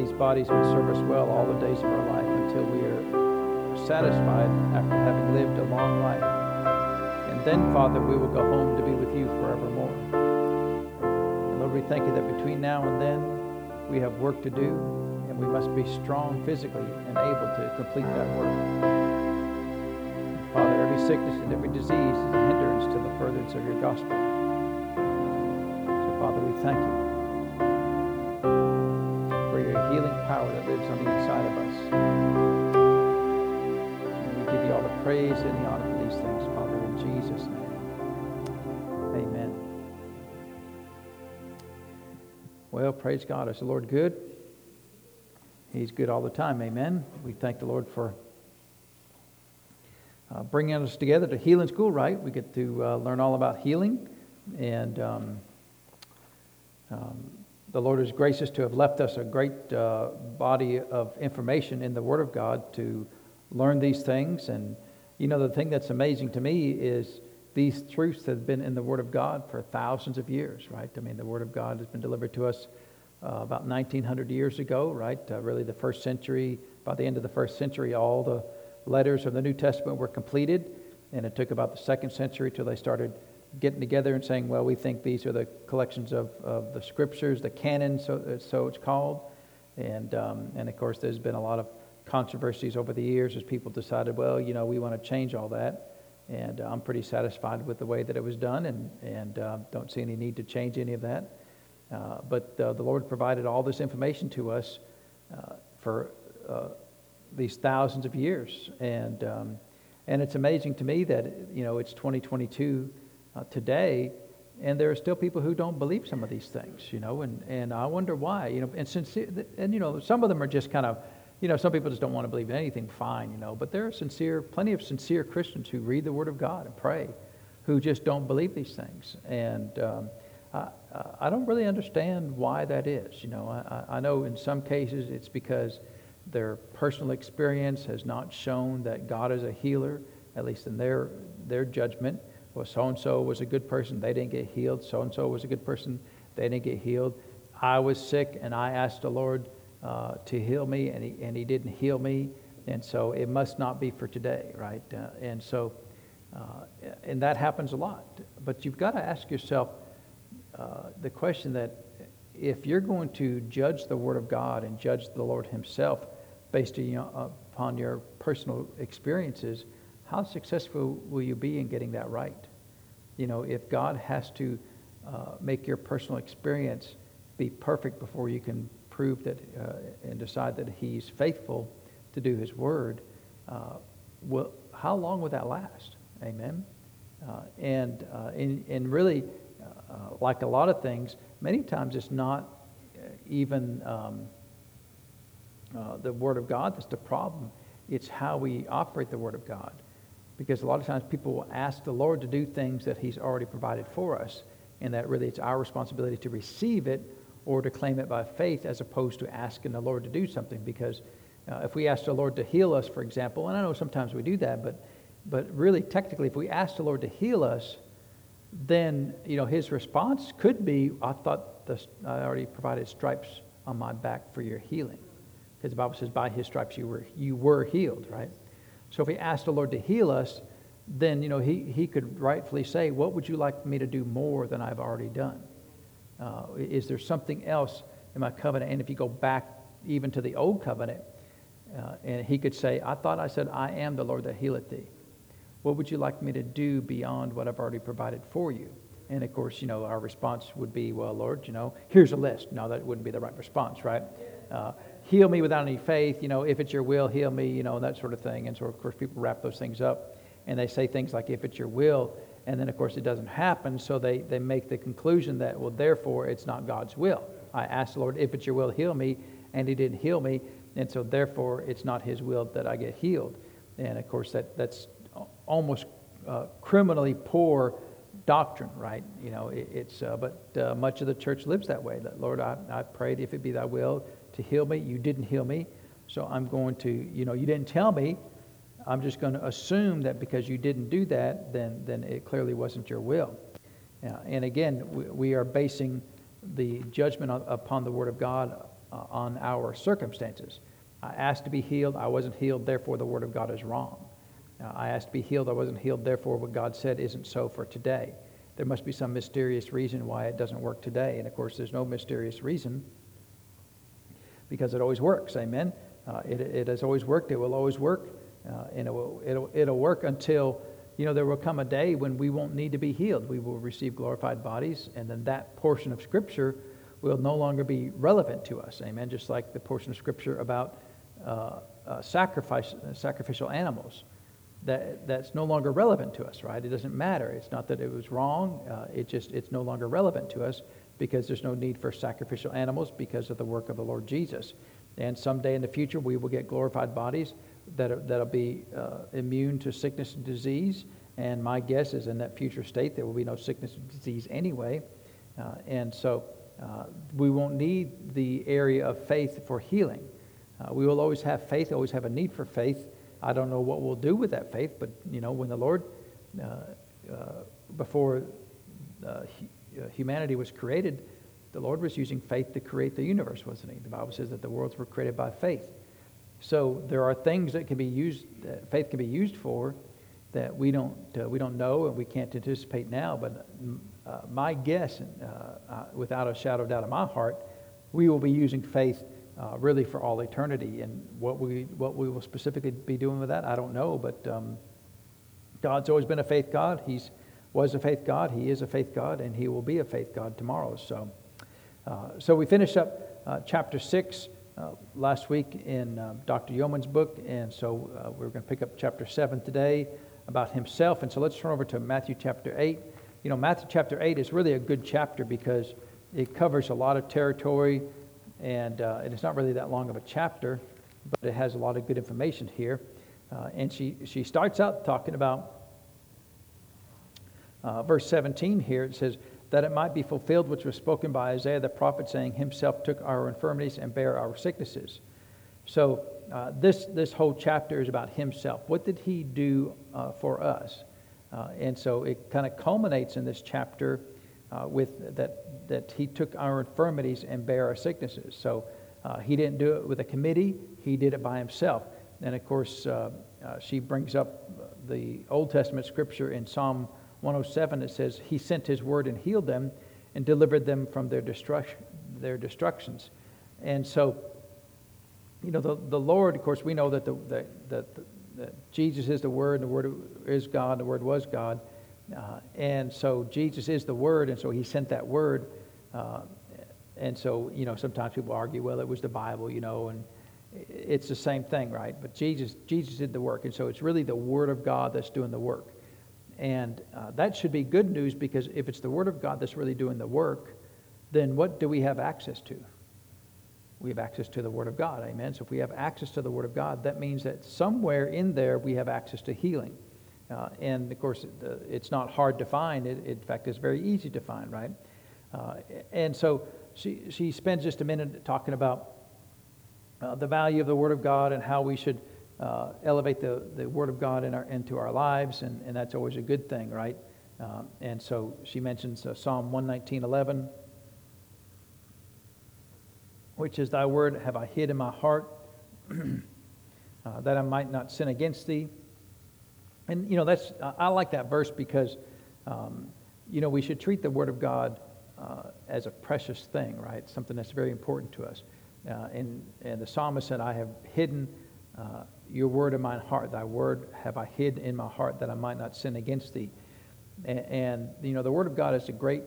these bodies will serve us well all the days of our life until we are satisfied after having lived a long life. And then, Father, we will go home to be with you forevermore. And Lord, we thank you that between now and then we have work to do, and we must be strong physically and able to complete that work. Father, every sickness and every disease is a hindrance to the furtherance of your gospel. So, Father, we thank you power that lives on the inside of us. And we give you all the praise and the honor for these things, Father, in Jesus' name. Amen. Well, praise God. Is the Lord good? He's good all the time. Amen. We thank the Lord for uh, bringing us together to Healing School, right? We get to uh, learn all about healing. And um, um, the Lord is gracious to have left us a great uh, body of information in the Word of God to learn these things. And, you know, the thing that's amazing to me is these truths have been in the Word of God for thousands of years, right? I mean, the Word of God has been delivered to us uh, about 1900 years ago, right? Uh, really, the first century, by the end of the first century, all the letters of the New Testament were completed. And it took about the second century till they started getting together and saying, well, we think these are the collections of, of the scriptures, the canon, so, so it's called. And, um, and of course, there's been a lot of controversies over the years as people decided, well, you know, we want to change all that. And uh, I'm pretty satisfied with the way that it was done and, and uh, don't see any need to change any of that. Uh, but uh, the Lord provided all this information to us uh, for uh, these thousands of years. And, um, and it's amazing to me that, you know, it's 2022 uh, today, and there are still people who don't believe some of these things, you know, and, and I wonder why, you know, and sincere, and, you know, some of them are just kind of, you know, some people just don't want to believe in anything, fine, you know, but there are sincere, plenty of sincere Christians who read the Word of God and pray, who just don't believe these things. And um, I, I don't really understand why that is. You know, I, I know in some cases it's because their personal experience has not shown that God is a healer, at least in their, their judgment. Well, so and so was a good person, they didn't get healed. So and so was a good person, they didn't get healed. I was sick and I asked the Lord uh, to heal me, and he, and he didn't heal me. And so it must not be for today, right? Uh, and so, uh, and that happens a lot. But you've got to ask yourself uh, the question that if you're going to judge the Word of God and judge the Lord Himself based upon your personal experiences, how successful will you be in getting that right? You know, if God has to uh, make your personal experience be perfect before you can prove that uh, and decide that He's faithful to do His word, uh, well, how long would that last? Amen. Uh, and, uh, and and really, uh, like a lot of things, many times it's not even um, the Word of God that's the problem. It's how we operate the Word of God because a lot of times people will ask the Lord to do things that He's already provided for us, and that really it's our responsibility to receive it or to claim it by faith as opposed to asking the Lord to do something. Because uh, if we ask the Lord to heal us, for example, and I know sometimes we do that, but, but really technically, if we ask the Lord to heal us, then you know His response could be, "I thought the, I already provided stripes on my back for your healing," because the Bible says, "By His stripes you were you were healed." Right. So if we ask the Lord to heal us, then you know he, he could rightfully say, What would you like me to do more than I've already done? Uh, is there something else in my covenant? And if you go back even to the old covenant, uh, and he could say, I thought I said, I am the Lord that healeth thee. What would you like me to do beyond what I've already provided for you? And of course, you know, our response would be, Well, Lord, you know, here's a list. No, that wouldn't be the right response, right? Uh, heal me without any faith, you know, if it's your will, heal me, you know, and that sort of thing. And so, of course, people wrap those things up and they say things like, if it's your will, and then, of course, it doesn't happen. So they, they make the conclusion that, well, therefore, it's not God's will. I asked the Lord, if it's your will, heal me, and He didn't heal me. And so, therefore, it's not His will that I get healed. And, of course, that, that's almost uh, criminally poor doctrine, right? You know, it, it's, uh, but uh, much of the church lives that way. That, Lord, I, I prayed, if it be thy will, to heal me. You didn't heal me. So I'm going to, you know, you didn't tell me. I'm just going to assume that because you didn't do that, then, then it clearly wasn't your will. And again, we, we, are basing the judgment upon the Word of God uh, on our circumstances. I asked to be healed, I wasn't healed, therefore the Word of God is wrong. Uh, I asked to be healed, I wasn't healed, therefore what God said isn't so for today. There must be some mysterious reason why it doesn't work today. And of course, there's no mysterious reason because it always works. Amen. Uh, it, it has always worked, it will always work, uh, and it will, it'll, it'll work until you know, there will come a day when we won't need to be healed. We will receive glorified bodies, and then that portion of Scripture will no longer be relevant to us. Amen. Just like the portion of Scripture about uh, uh, sacrifice, uh, sacrificial animals. That, that's no longer relevant to us, right? It doesn't matter. It's not that it was wrong. Uh, it just it's no longer relevant to us because there's no need for sacrificial animals because of the work of the Lord Jesus. And someday in the future, we will get glorified bodies that that'll be uh, immune to sickness and disease. And my guess is in that future state, there will be no sickness and disease anyway. Uh, and so uh, we won't need the area of faith for healing. Uh, we will always have faith, always have a need for faith. I don't know what we'll do with that faith, but you know, when the Lord, uh, uh, before humanity was created, the Lord was using faith to create the universe, wasn't he? The Bible says that the worlds were created by faith. So there are things that can be used, that faith can be used for, that we don't uh, we don't know and we can't anticipate now. But uh, my guess, uh, uh, without a shadow of doubt in my heart, we will be using faith uh, really for all eternity. And what we what we will specifically be doing with that, I don't know. But um, God's always been a faith God. He's was a faith God. He is a faith God, and He will be a faith God tomorrow. So, uh, so we finished up chapter six. Uh, last week in uh, Dr. Yeomans' book, and so uh, we're going to pick up chapter 7 today about himself. And so let's turn over to Matthew chapter 8. You know, Matthew chapter 8 is really a good chapter because it covers a lot of territory, and, uh, and it's not really that long of a chapter, but it has a lot of good information here. Uh, and she, she starts out talking about verse 17 here. It says, that it might be fulfilled which was spoken by Isaiah the prophet, saying, Himself took our infirmities and bare our sicknesses. So uh, this, this whole chapter is about Himself. What did He do uh, for us? Uh, and so it kind of culminates in this chapter uh, with that, that He took our infirmities and bare our sicknesses. So uh, He didn't do it with a committee, He did it by Himself. And of course, uh, she brings up the Old Testament scripture in Psalm 107, it says, He sent His word and healed them and delivered them from their, destruction, their destructions. And so, you know, the, the Lord, of course, we know that, the, that, that, that Jesus is the Word, and the Word is God, and the Word was God. Uh, and so Jesus is the Word, and so He sent that Word. Uh, and so, you know, sometimes people argue, well, it was the Bible, you know, and it's the same thing, right? But Jesus, Jesus did the work, and so it's really the Word of God that's doing the work. And uh, that should be good news because if it's the Word of God that's really doing the work, then what do we have access to? We have access to the Word of God. Amen. So if we have access to the Word of God, that means that somewhere in there we have access to healing. Uh, and of course, it's not hard to find. It, in fact, it's very easy to find, right? Uh, and so she, she spends just a minute talking about uh, the value of the Word of God and how we should uh, elevate the, the Word of God in our, into our lives, and, and that's always a good thing, right? Um, and so she mentions uh, Psalm 119 11, which is, Thy word have I hid in my heart, uh, that I might not sin against thee. And, you know, that's, I like that verse because, um, you know, we should treat the Word of God uh, as a precious thing, right? Something that's very important to us. Uh, and, and the psalmist said, I have hidden uh, your word in my heart. Thy word have I hid in my heart that I might not sin against thee. And, and you know, the word of God is a great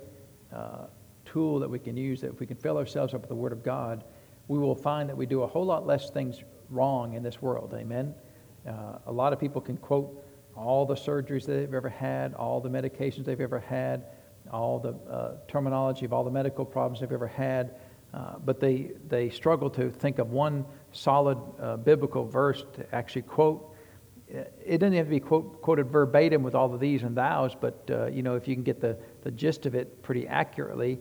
uh, tool that we can use. That if we can fill ourselves up with the word of God, we will find that we do a whole lot less things wrong in this world. Amen. Uh, a lot of people can quote all the surgeries that they've ever had, all the medications they've ever had, all the uh, terminology of all the medical problems they've ever had. Uh, but they, they struggle to think of one solid uh, biblical verse to actually quote. It doesn't have to be quote, quoted verbatim with all of these and thous, but uh, you know if you can get the, the gist of it pretty accurately,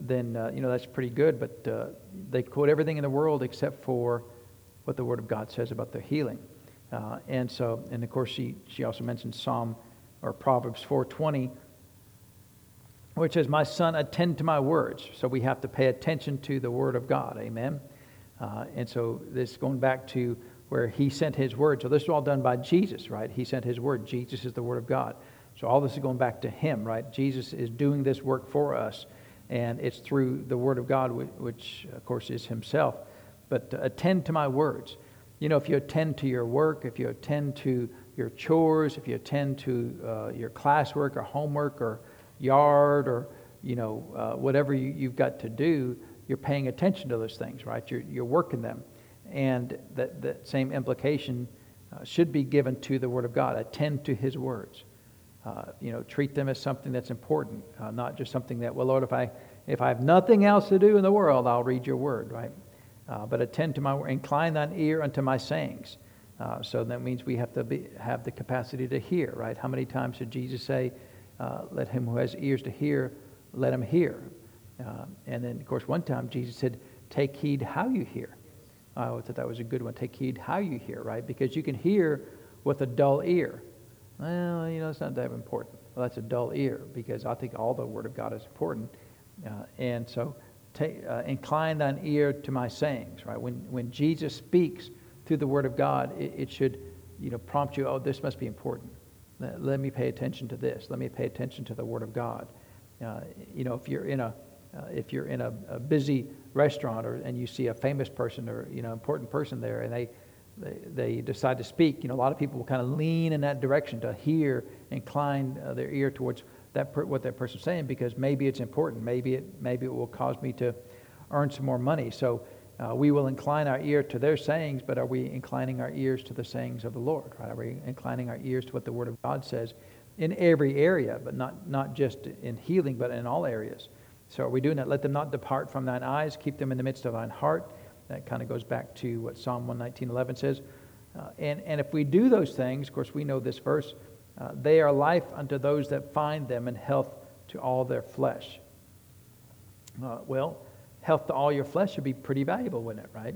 then uh, you know that's pretty good. But uh, they quote everything in the world except for what the Word of God says about their healing. and so, and of course, she she also mentions Psalm or Proverbs 4:20 which says, My son, attend to my words. So we have to pay attention to the word of God. Amen. Uh, and so this going back to where he sent his word. So this is all done by Jesus, right? He sent his word. Jesus is the word of God. So all this is going back to him, right? Jesus is doing this work for us, and it's through the word of God, which, of course is himself. But attend to my words. You know, if you attend to your work, if you attend to your chores, if you attend to uh, your classwork or homework or yard or, you know, uh, whatever you, you've got to do, you're paying attention to those things, right? You're, you're working them. And that, that same implication uh, should be given to the Word of God. Attend to His words. Uh, you know, treat them as something that's important, uh, not just something that, well, Lord, if I, if I have nothing else to do in the world, I'll read your Word, right? Uh, but attend to my incline thine ear unto my sayings. Uh, so that means we have to be, have the capacity to hear, right? How many times did Jesus say, uh, let him who has ears to hear, let him hear? and then, of course, one time Jesus said, take heed how you hear. I thought that was a good one. Take heed how you hear, right? Because you can hear with a dull ear. Well, you know, it's not that important. Well, that's a dull ear because I think all the Word of God is important. Uh, and so, take, uh, incline thine ear to my sayings, right? When, when Jesus speaks through the Word of God, it, it should, you know, prompt you, oh, this must be important. Let, me pay attention to this. Let me pay attention to the Word of God. Uh, you know, if you're in a, uh, if you're in a, a busy restaurant or, and you see a famous person or you know important person there and they, they, they decide to speak, you know, a lot of people will kind of lean in that direction to hear, incline uh, their ear towards that per, what that person's saying because maybe it's important. Maybe it, maybe it will cause me to earn some more money. So uh, we will incline our ear to their sayings, but are we inclining our ears to the sayings of the Lord? Right? Are we inclining our ears to what the Word of God says in every area, but not, not just in healing, but in all areas? So are we doing that? Let them not depart from thine eyes, keep them in the midst of thine heart. That kind of goes back to what Psalm 119.11 says. Uh, and, and if we do those things, of course, we know this verse, uh, they are life unto those that find them and health to all their flesh. Uh, well, health to all your flesh would be pretty valuable, wouldn't it, right?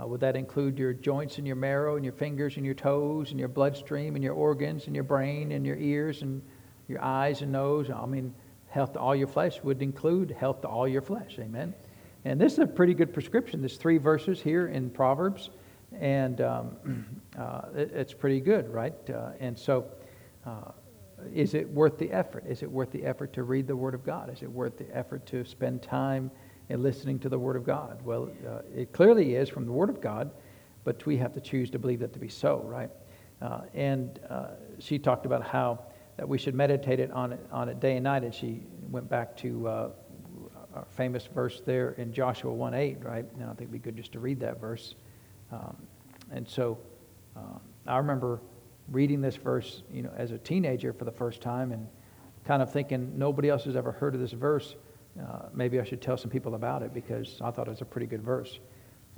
Uh, would that include your joints and your marrow and your fingers and your toes and your bloodstream and your organs and your brain and your ears and your eyes and nose? I mean, health to all your flesh would include health to all your flesh. Amen. And this is a pretty good prescription. There's three verses here in Proverbs, and um, uh, it, it's pretty good, right? Uh, and so, uh, is it worth the effort? Is it worth the effort to read the Word of God? Is it worth the effort to spend time in listening to the Word of God? Well, uh, it clearly is from the Word of God, but we have to choose to believe that to be so, right? Uh, and uh, she talked about how that we should meditate it on it on it day and night. And she went back to uh, our famous verse there in Joshua 1 8, right? And I think it'd be good just to read that verse. Um, and so uh, I remember reading this verse, you know, as a teenager for the first time and kind of thinking nobody else has ever heard of this verse. Uh, maybe I should tell some people about it because I thought it was a pretty good verse.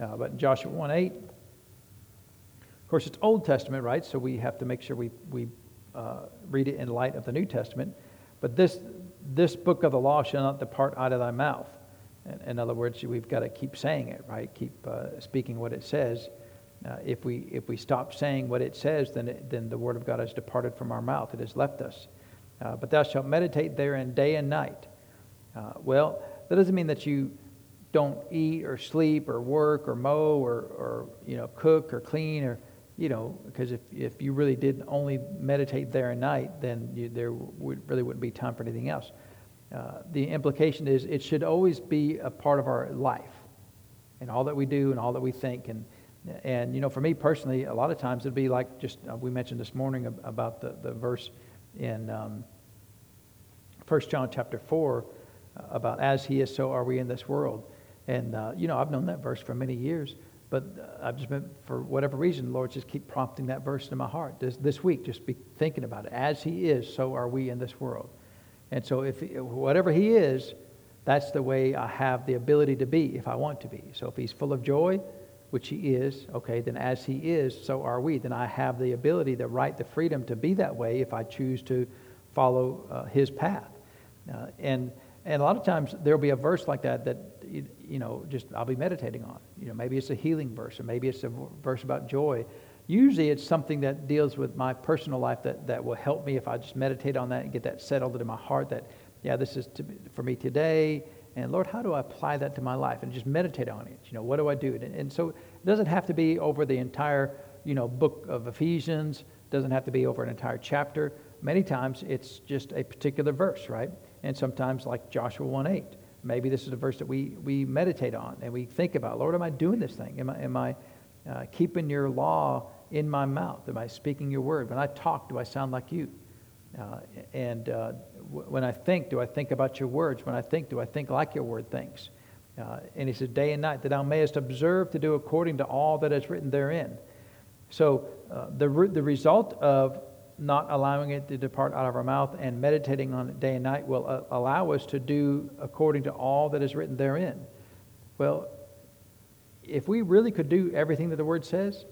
Uh, but in Joshua 1 8, of course, it's Old Testament, right? So we have to make sure we, we uh, read it in light of the New Testament. But this, this book of the law shall not depart out of thy mouth. In, in other words, we've got to keep saying it, right? Keep uh, speaking what it says. Uh, if, we, if we stop saying what it says, then, it, then the word of God has departed from our mouth. It has left us. Uh, but thou shalt meditate therein day and night. Uh, well, that doesn't mean that you don't eat or sleep or work or mow or, or you know, cook or clean or you know, because if, if you really did only meditate there at night, then you, there would, really wouldn't be time for anything else. Uh, the implication is it should always be a part of our life and all that we do and all that we think. And, and you know, for me personally, a lot of times it'd be like just uh, we mentioned this morning about the, the verse in um, 1 John chapter 4 uh, about as he is, so are we in this world. And, uh, you know, I've known that verse for many years. But uh, I've just been, for whatever reason, Lord, just keep prompting that verse into my heart this, this week. Just be thinking about it. As He is, so are we in this world. And so, if whatever He is, that's the way I have the ability to be if I want to be. So, if He's full of joy, which He is, okay, then as He is, so are we. Then I have the ability, the right, the freedom to be that way if I choose to follow uh, His path. Uh, and and a lot of times there'll be a verse like that that you know just I'll be meditating on. You know, maybe it's a healing verse, or maybe it's a verse about joy. Usually, it's something that deals with my personal life that, that will help me if I just meditate on that and get that settled into my heart. That yeah, this is to, for me today, And Lord, how do I apply that to my life? And just meditate on it. You know, what do I do? And, and so it doesn't have to be over the entire, you know, book of Ephesians. It doesn't have to be over an entire chapter. Many times it's just a particular verse, right? And sometimes like Joshua 1 8. Maybe this is a verse that we, we meditate on and we think about, Lord, am I doing this thing? Am I, am I uh, keeping your law in my mouth? Am I speaking your word? When I talk, do I sound like you? Uh, and uh, w- when I think, do I think about your words? When I think, do I think like your word thinks? Uh, and he says, day and night, that thou mayest observe to do according to all that is written therein. So uh, the, re- the result of not allowing it to depart out of our mouth and meditating on it day and night will uh, allow us to do according to all that is written therein. Well, if we really could do everything that the Word says,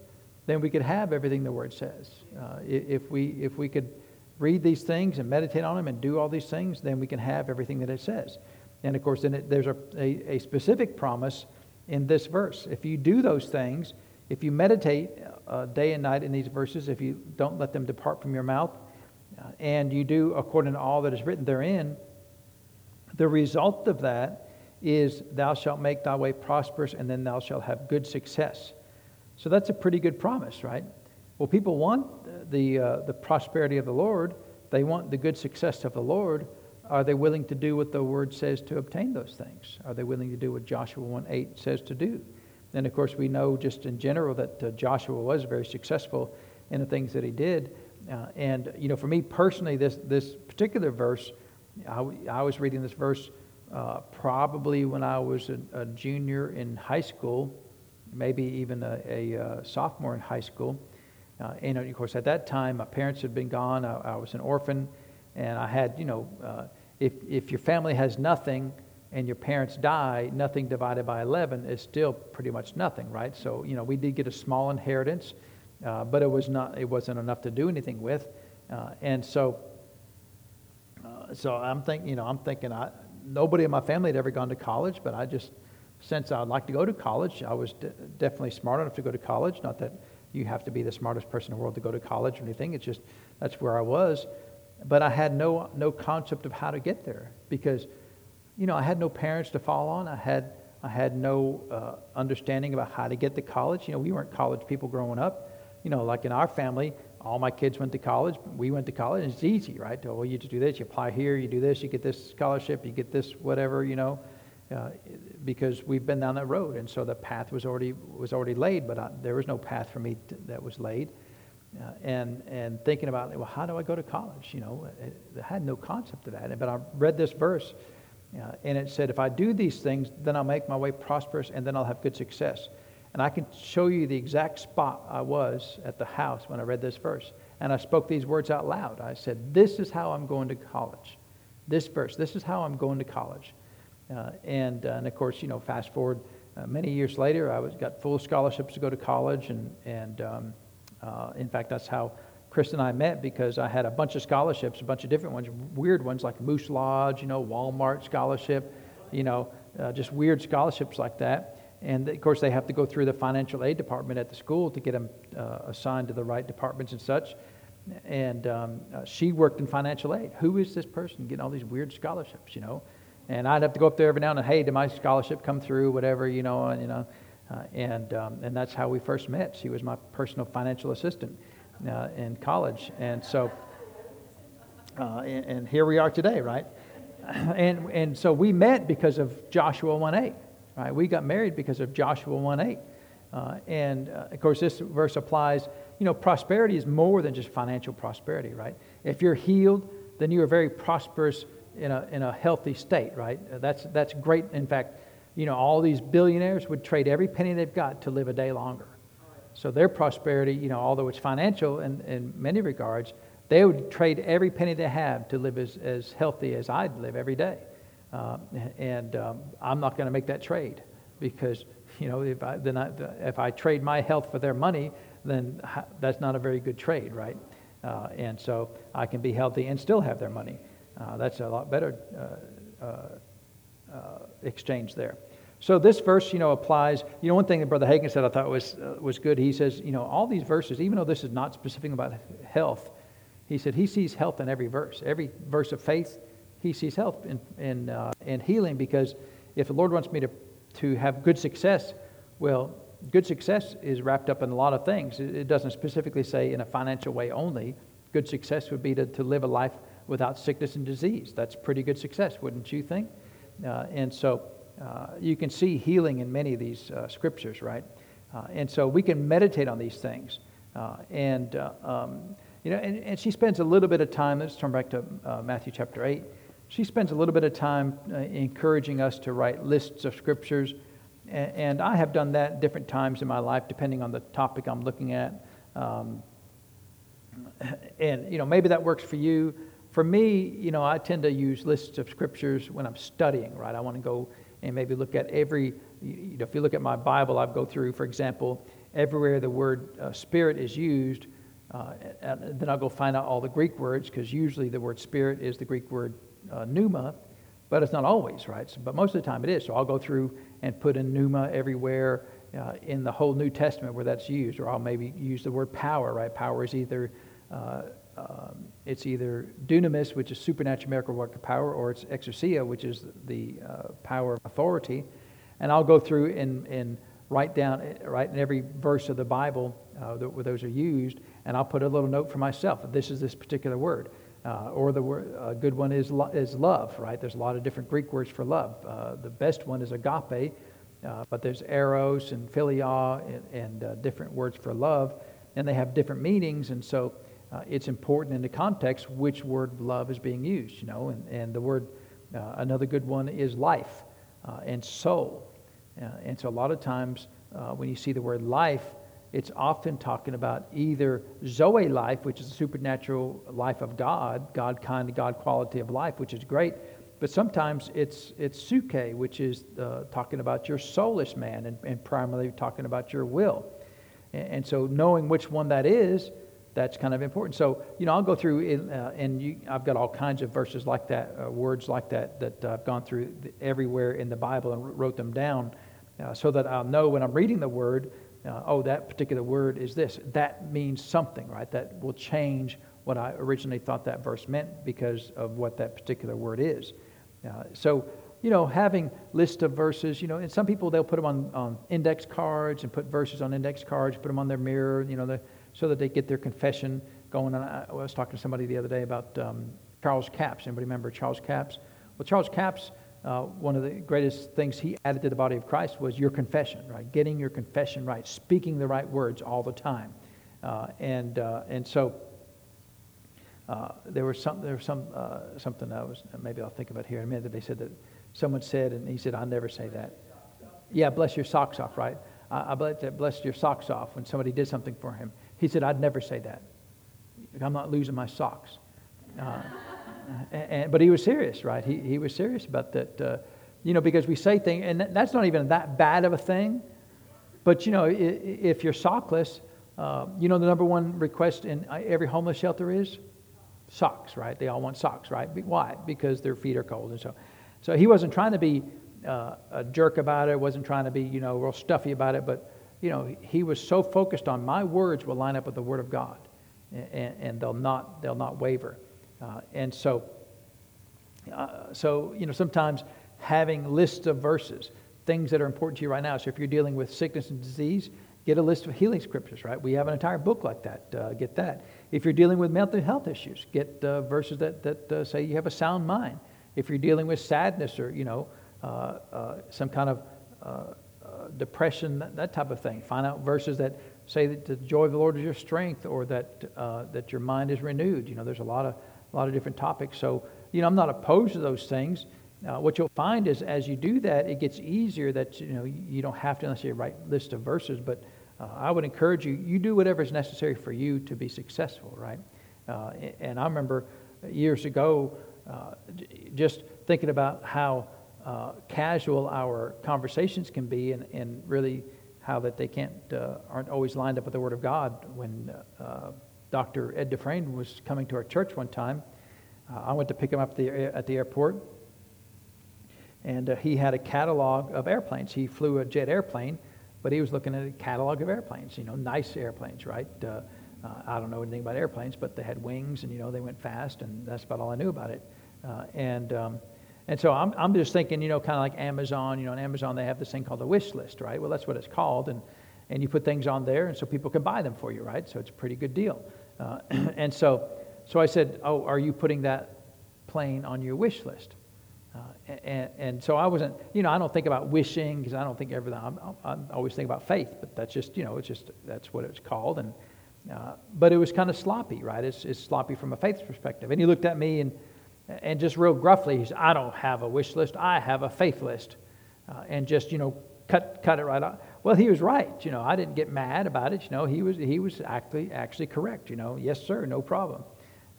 then we could have everything the Word says. Uh, if, we, if we could read these things and meditate on them and do all these things, then we can have everything that it says. And of course, then it, there's a, a, a, specific promise in this verse. If you do those things, if you meditate uh, day and night in these verses, if you don't let them depart from your mouth, uh, and you do according to all that is written therein, the result of that is thou shalt make thy way prosperous, and then thou shalt have good success. So that's a pretty good promise, right? Well, people want the, uh, the prosperity of the Lord, they want the good success of the Lord. Are they willing to do what the word says to obtain those things? Are they willing to do what Joshua 1 8 says to do? And of course, we know just in general that uh, Joshua was very successful in the things that he did. Uh, and, you know, for me personally, this, this particular verse, I, I was reading this verse uh, probably when I was a, a, junior in high school, maybe even a, a, a uh, sophomore in high school. Uh, and of course, at that time, my parents had been gone. I, I was an orphan, and I had, you know, uh, if, if your family has nothing and your parents die, nothing divided by 11 is still pretty much nothing, right? So, you know, we did get a small inheritance, uh, but it, was not, it wasn't enough to do anything with. Uh, and so, uh, so I'm thinking, you know, I'm thinking, I, nobody in my family had ever gone to college, but I just, since I'd like to go to college, I was de- definitely smart enough to go to college. Not that you have to be the smartest person in the world to go to college or anything. It's just that's where I was. But I had no, no concept of how to get there because, you know, I had no parents to fall on. I had, I had no uh, understanding about how to get to college. You know, we weren't college people growing up. You know, like in our family, all my kids went to college. We went to college, and it's easy, right? Well, you just do this, you apply here, you do this, you get this scholarship, you get this whatever, you know, uh, because we've been down that road, and so the path was already was already laid, but I, there was no path for me to, that was laid. Uh, and and thinking about well, how do I go to college? You know, I had no concept of that. But I read this verse, and it said, if I do these things, then I'll make my way prosperous, and then I'll have good success. And I can show you the exact spot I was at the house when I read this verse. And I spoke these words out loud. I said, This is how I'm going to college. This verse, this is how I'm going to college. Uh, and, uh, and of course, you know, fast forward uh, many years later, I was, got full scholarships to go to college. And, and um, uh, in fact, that's how Chris and I met because I had a bunch of scholarships, a bunch of different ones, weird ones like Moose Lodge, you know, Walmart scholarship, you know, uh, just weird scholarships like that. And of course, they have to go through the financial aid department at the school to get them uh, assigned to the right departments and such. And um, uh, she worked in financial aid. Who is this person getting all these weird scholarships, you know? And I'd have to go up there every now and then, hey, did my scholarship come through, whatever, you know, and, you know. Uh, and, um, and that's how we first met. She was my personal financial assistant uh, in college. And so, uh, and, and here we are today, right? And, and so we met because of Joshua 1 8. Right? We got married because of Joshua 1 8. Uh, and uh, of course, this verse applies, you know, prosperity is more than just financial prosperity, right? If you're healed, then you are very prosperous in a, in a healthy state, right? Uh, that's, that's great. In fact, you know, all these billionaires would trade every penny they've got to live a day longer. So their prosperity, you know, although it's financial in, in many regards, they would trade every penny they have to live as, as healthy as I'd live every day. Uh, and um, I'm not going to make that trade because you know if I then I, if I trade my health for their money, then that's not a very good trade, right? Uh, and so I can be healthy and still have their money. Uh, that's a lot better uh, uh, uh, exchange there. So this verse, you know, applies. You know, one thing that Brother Hagin said I thought was was good. He says, you know, all these verses, even though this is not specific about health, he said he sees health in every verse. Every verse of faith he sees health in, in, uh, in healing because if the Lord wants me to, to have good success, well, good success is wrapped up in a lot of things. It, it doesn't specifically say in a financial way only. Good success would be to, to live a life without sickness and disease. That's pretty good success, wouldn't you think? Uh, and so uh, you can see healing in many of these uh, scriptures, right? Uh, and so we can meditate on these things. Uh, and, uh, um, you know, and, and, she spends a little bit of time, let's turn back to Matthew chapter 8. She spends a little bit of time encouraging us to write lists of scriptures. And, and, I have done that different times in my life, depending on the topic I'm looking at. Um, and, you know, maybe that works for you. For me, you know, I tend to use lists of scriptures when I'm studying, right? I want to go and maybe look at every, you know, if you look at my Bible, I go through, for example, everywhere the word uh, spirit is used, uh, and then I'll go find out all the Greek words because usually the word spirit is the Greek word uh, pneuma, but it's not always, right? So, but most of the time it is. So I'll go through and put in pneuma everywhere uh, in the whole New Testament where that's used, or I'll maybe use the word power, right? Power is either uh, um, it's either dunamis, which is supernatural miracle work of power, or it's exousia, which is the uh, power of authority. And I'll go through and, and write down, write in every verse of the Bible uh, where those are used, and I'll put a little note for myself. This is this particular word. Uh, or the word, a good one is, lo- is love, right? There's a lot of different Greek words for love. Uh, the best one is agape, uh, but there's eros and philia and, and uh, different words for love, and they have different meanings. And so uh, it's important in the context which word love is being used, you know, and, and the word, uh, another good one is life uh, and soul. Uh, and so a lot of times uh, when you see the word life, it's often talking about either Zoe life, which is the supernatural life of God, God kind, God quality of life, which is great. But sometimes it's, it's psuche, which is uh, talking about your soulless man and, and primarily talking about your will. And, and so knowing which one that is, that's kind of important. So, you know, I'll go through, uh, and you, I've got all kinds of verses like that, uh, words like that, that uh, I've gone through everywhere in the Bible and wrote them down uh, so that I'll know when I'm reading the word, uh, oh, that particular word is this. That means something, right? That will change what I originally thought that verse meant because of what that particular word is. Uh, so, you know, having list of verses, you know, and some people, they'll put them on, on index cards and put verses on index cards, put them on their mirror, you know, the so that they get their confession going. And I was talking to somebody the other day about um, Charles Capps. Anybody remember Charles Capps? Well, Charles Capps, uh, one of the greatest things he added to the body of Christ was your confession, right? Getting your confession right, speaking the right words all the time. Uh, and, uh, and so uh, there was some, there was some, uh, something I was, maybe I'll think about here in a minute, that they said that someone said, and he said, I'll never say that. Yeah, bless your socks off, right? I, blessed your socks off when somebody did something for him. He said, I'd never say that. I'm not losing my socks. Uh, and, but he was serious, right? He, he was serious about that. Uh, you know, because we say things, and that's not even that bad of a thing. But, you know, if you're sockless, uh, you know, the number one request in every homeless shelter is socks, right? They all want socks, right? Why? Because their feet are cold. And so, so he wasn't trying to be uh, a jerk about it, wasn't trying to be, you know, real stuffy about it, but you know, he was so focused on my words will line up with the Word of God, and, and they'll not they'll not waver. Uh, and so, uh, so you know, sometimes having lists of verses, things that are important to you right now. So if you're dealing with sickness and disease, get a list of healing scriptures. Right? We have an entire book like that. Uh, get that. If you're dealing with mental health issues, get uh, verses that that uh, say you have a sound mind. If you're dealing with sadness or you know uh, some kind of depression, that, that, type of thing. Find out verses that say that the joy of the Lord is your strength or that, uh, that your mind is renewed. You know, there's a lot of, a lot of different topics. So, you know, I'm not opposed to those things. Uh, what you'll find is as you do that, it gets easier that, you know, you don't have to necessarily write list of verses, but uh, I would encourage you, you do whatever is necessary for you to be successful, right? Uh, and I remember years ago uh, just thinking about how uh, casual our conversations can be and, and really how that they can't uh, aren't always lined up with the word of god. When uh, dr ed dufresne was coming to our church one time uh, i went to pick him up the, at the airport. And uh, he had a catalog of airplanes. He flew a jet airplane but he was looking at a catalog of airplanes you know nice airplanes right? Uh, i don't know anything about airplanes but they had wings and you know they went fast and that's about all i knew about it. And, um, and so I'm, I'm just thinking, you know, kind of like Amazon. You know, on Amazon they have this thing called the wish list, right? Well, that's what it's called. And, and you put things on there, and so people can buy them for you, right? So it's a pretty good deal. Uh, and so, so I said, Oh, are you putting that plane on your wish list? Uh, and, and, so I wasn't, you know, I don't think about wishing because I don't think everything, I'm, I'm, i always think about faith, but that's just, you know, it's just, that's what it's called. And, uh, but it was kind of sloppy, right? It's, it's sloppy from a faith perspective. And he looked at me and, and just real gruffly, he said, I don't have a wish list, I have a faith list. Uh, and just, you know, cut, cut it right off. Well, he was right. You know, I didn't get mad about it. You know, he was, he was actually, actually correct. You know, yes, sir, no problem.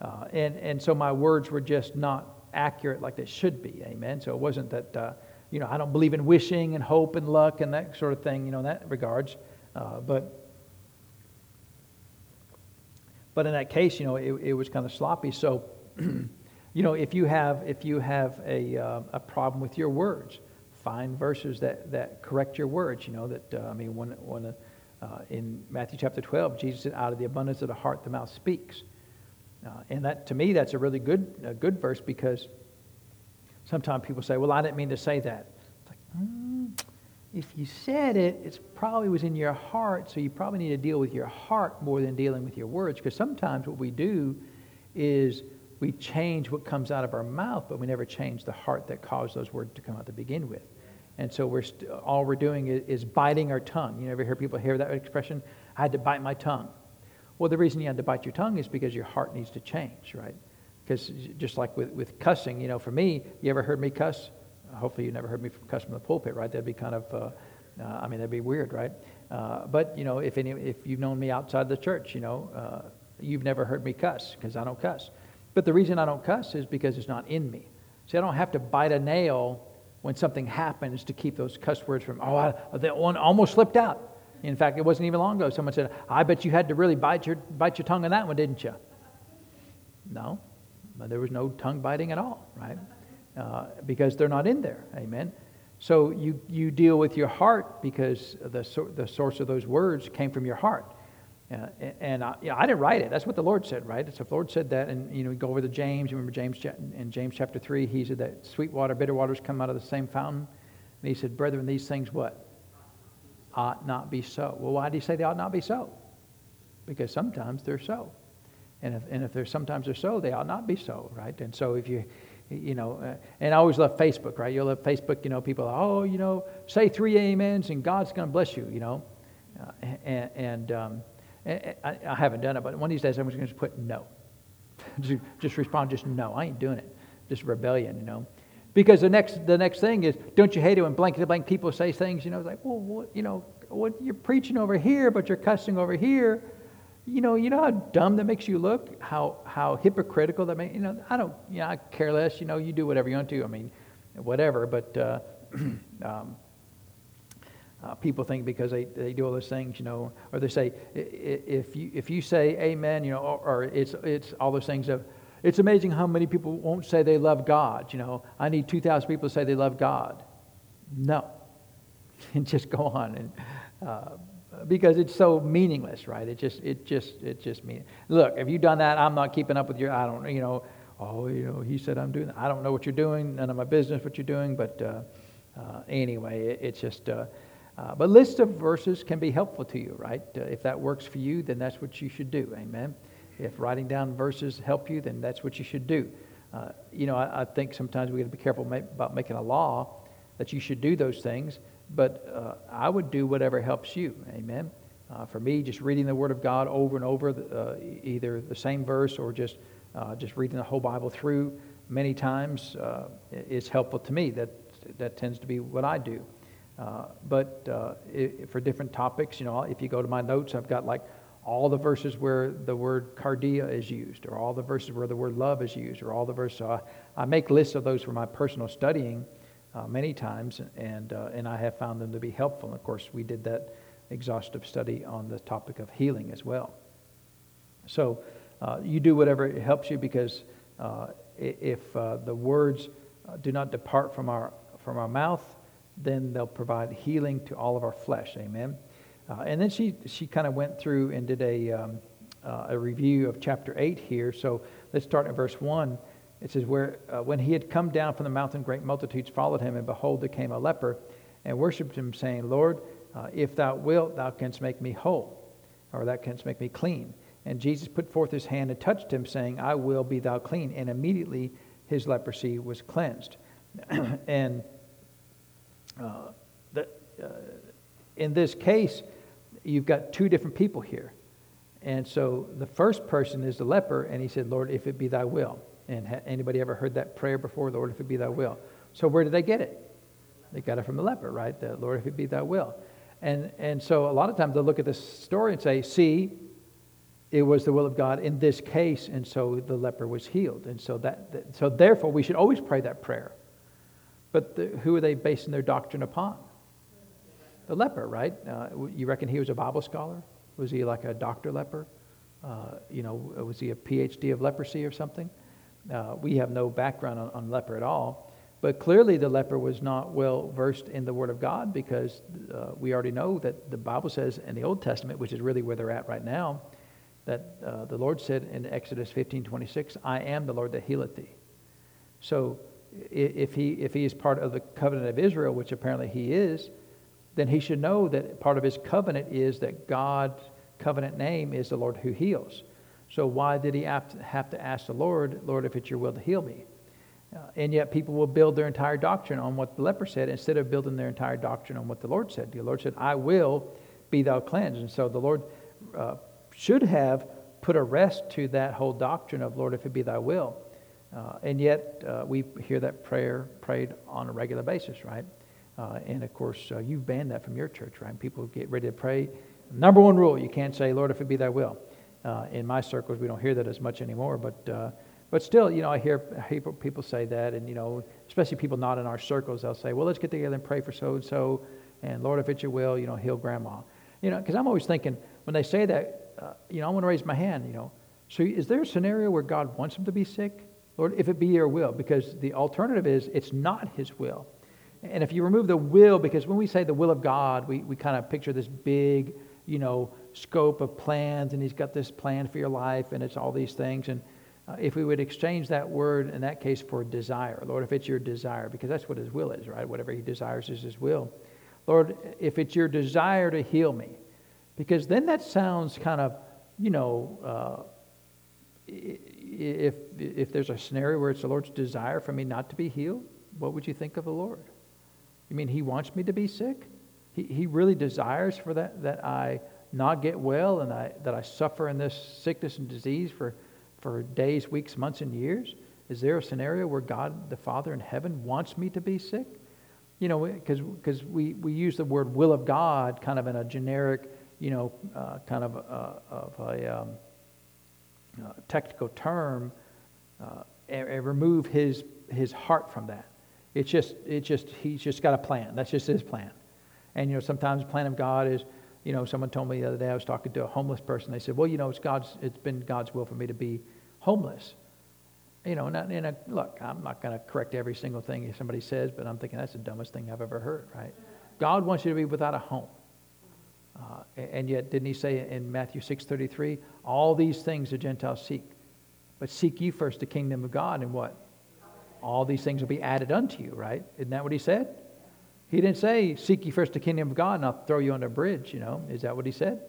Uh, and, and so my words were just not accurate like they should be. Amen. So it wasn't that, uh, you know, I don't believe in wishing and hope and luck and that sort of thing, you know, in that regards. Uh, but, but in that case, you know, it, it was kind of sloppy. So, you know, if you have, if you have a, uh, a problem with your words, find verses that, that correct your words. You know, that, uh, I mean, when, when uh, in Matthew chapter 12, Jesus said, out of the abundance of the heart, the mouth speaks. Uh, and that, to me, that's a really good, a good verse because sometimes people say, well, I didn't mean to say that. It's like, mm, if you said it, it probably was in your heart, so you probably need to deal with your heart more than dealing with your words. Because sometimes what we do is we change what comes out of our mouth, but we never change the heart that caused those words to come out to begin with. And so we're st- all we're doing is, is biting our tongue. You ever hear people hear that expression? I had to bite my tongue. Well, the reason you had to bite your tongue is because your heart needs to change, right? Because just like with, with cussing, you know, for me, you ever heard me cuss? Hopefully, you never heard me cuss from the pulpit, right? That'd be kind of, uh, uh, I mean, that'd be weird, right? Uh, but you know, if any, if you've known me outside the church, you know, uh, you've never heard me cuss because I don't cuss. But the reason I don't cuss is because it's not in me. See, I don't have to bite a nail when something happens to keep those cuss words from. Oh, I, that one almost slipped out. In fact, it wasn't even long ago. Someone said, I bet you had to really bite your, bite your tongue on that one, didn't you? No, there was no tongue biting at all, right? Uh, because they're not in there. Amen. So you, you deal with your heart because the, the source of those words came from your heart. Uh, and I, I, didn't write it. That's what the Lord said, right? So if the Lord said that, and you know, we go over to James. You remember James in James chapter three, he said that sweet water, bitter waters come out of the same fountain. And he said, brethren, these things what? ought not be so. Well, why do you say they ought not be so? Because sometimes they're so. And if, and if they're sometimes they're so, they ought not be so, right? And so if you, you know, uh, and I always love Facebook, right? You'll love Facebook, you know, people, oh, you know, say three amens and God's going to bless you, you know. Uh, and, and, um, I, haven't done it, but one of these days I'm just going to just put no. just, just respond, just no. I ain't doing it. Just rebellion, you know. Because the next, the next thing is, don't you hate it when blank to blank people say things, you know, like, well, what, you know, what, you're preaching over here, but you're cussing over here. You know, you know how dumb that makes you look, how, how hypocritical that makes, you know, I don't, you know, I care less, you know, you do whatever you want to, I mean, whatever, but uh, um, uh, people think because they, they do all those things, you know, or they say, if you, if you say amen, you know, or, or it's, it's all those things of, it's amazing how many people won't say they love God. You know, I need 2,000 people to say they love God. No. And just go on. And, uh, because it's so meaningless, right? It just, it just, it just mean. Look, if you've done that, I'm not keeping up with your, I don't, you know, oh, you know, he said I'm doing that. I don't know what you're doing. None of my business what you're doing. But uh, uh, anyway, it, it's just, uh, but lists of verses can be helpful to you, right? Uh, if that works for you, then that's what you should do. Amen. If writing down verses help you, then that's what you should do. Uh, you know, I, I, think sometimes we got to be careful ma- about making a law that you should do those things, but uh, I would do whatever helps you. Amen. Uh, for me, just reading the Word of God over and over, uh, either the same verse or just just reading the whole Bible through many times is helpful to me. That that tends to be what I do. But it, for different topics, you know, if you go to my notes, I've got like all the verses where the word kardia is used, or all the verses where the word love is used, or all the verses. So I, I make lists of those for my personal studying uh, many times, and, uh, and I have found them to be helpful. And of course, we did that exhaustive study on the topic of healing as well. So uh, you do whatever helps you because uh, if uh, the words uh, do not depart from our, from our mouth, then they'll provide healing to all of our flesh. Amen. Uh, and then she, she kind of went through and did a, um, uh, a review of chapter 8 here. So let's start at verse 1. it says, where, uh, When he had come down from the mountain, great multitudes followed him, and behold, there came a leper and worshipped him, saying, Lord, uh, if thou wilt, thou canst make me whole, or thou canst make me clean. And Jesus put forth his hand and touched him, saying, I will be thou clean. And immediately his leprosy was cleansed. and uh, uh, in this case, you've got two different people here. And so the first person is the leper, and he said, Lord, if it be thy will. And ha- anybody ever heard that prayer before? Lord, if it be thy will. So where did they get it? They got it from the leper, right? The, Lord, if it be thy will. And, and so a lot of times they'll look at this story and say, see, it was the will of God in this case, and so the leper was healed. And so, that, that so therefore, we should always pray that prayer. But the, who are they basing their doctrine upon? The leper, right? Uh, you reckon he was a Bible scholar? Was he like a doctor leper? Uh, you know, was he a PhD of leprosy or something? Uh, we have no background on, on, leper at all. But clearly, the leper was not well versed in the Word of God because uh, we already know that the Bible says in the Old Testament, which is really where they're at right now, that uh, the Lord said in Exodus 15 26, I am the Lord that healeth thee. So if he, if he is part of the covenant of Israel, which apparently he is, then he should know that part of his covenant is that God's covenant name is the Lord who heals. So why did he have to, ask the Lord, Lord, if it's your will to heal me? Uh, and yet people will build their entire doctrine on what the leper said instead of building their entire doctrine on what the Lord said. The Lord said, I will be thou cleansed. And so the Lord uh, should have put a rest to that whole doctrine of, Lord, if it be thy will. Uh, and yet uh, we hear that prayer prayed on a regular basis, right? Uh, and of course, uh, you've banned that from your church, right? People get ready to pray. Number one rule you can't say, Lord, if it be thy will. Uh, in my circles, we don't hear that as much anymore, but, uh, but still, you know, I hear people, say that, and, you know, especially people not in our circles, they'll say, well, let's get together and pray for so and so, and Lord, if it's your will, you know, heal grandma. You know, because I'm always thinking, when they say that, you know, I want to raise my hand, you know. So is there a scenario where God wants them to be sick? Lord, if it be your will, because the alternative is it's not his will. And if you remove the will, because when we say the will of God, we, we kind of picture this big, you know, scope of plans, and He's got this plan for your life, and it's all these things. And uh, if we would exchange that word in that case for desire, Lord, if it's your desire, because that's what His will is, right? Whatever He desires is His will. Lord, if it's your desire to heal me, because then that sounds kind of, you know, uh, if, if there's a scenario where it's the Lord's desire for me not to be healed, what would you think of the Lord? You mean he wants me to be sick? He, he really desires for that, that I not get well and I, that I suffer in this sickness and disease for, for days, weeks, months, and years? Is there a scenario where God, the Father in heaven, wants me to be sick? You know, because we, we use the word will of God kind of in a generic, you know, uh, kind of a, of a um, uh, technical term, uh, and, and remove his, his heart from that. It's just, it's just, he's just got a plan. That's just his plan. And, you know, sometimes the plan of God is, you know, someone told me the other day, I was talking to a homeless person. They said, well, you know, it's God's, it's been God's will for me to be homeless. You know, and, I, and I, look, I'm not going to correct every single thing somebody says, but I'm thinking that's the dumbest thing I've ever heard, right? God wants you to be without a home. Uh, and yet, didn't he say in Matthew 6.33, all these things the Gentiles seek, but seek ye first the kingdom of God and what? all these things will be added unto you, right? Isn't that what he said? He didn't say, Seek ye first the kingdom of God and I'll throw you on a bridge, you know. Is that what he said?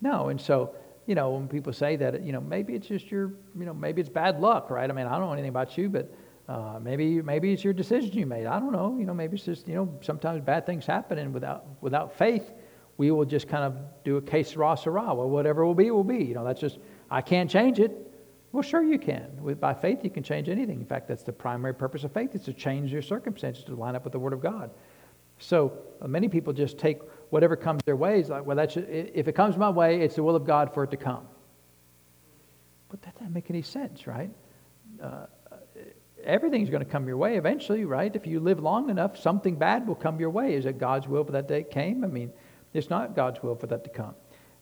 No. And so, you know, when people say that, you know, maybe it's just your, you know, maybe it's bad luck, right? I mean, I don't know anything about you, but uh, maybe maybe it's your decision you made. I don't know. You know, maybe it's just, you know, sometimes bad things happen and without without faith, we will just kind of do a que sera sera. Well, whatever will be, will be. You know, that's just, I can't change it. Well, sure you can. With, by faith, you can change anything. In fact, that's the primary purpose of faith is to change your circumstances to line up with the Word of God. So uh, many people just take whatever comes their way. It's like, well, that's if it comes my way, it's the will of God for it to come. But that doesn't make any sense, right? Uh, everything's going to come your way eventually, right? If you live long enough, something bad will come your way. Is it God's will for that day came? I mean, it's not God's will for that to come.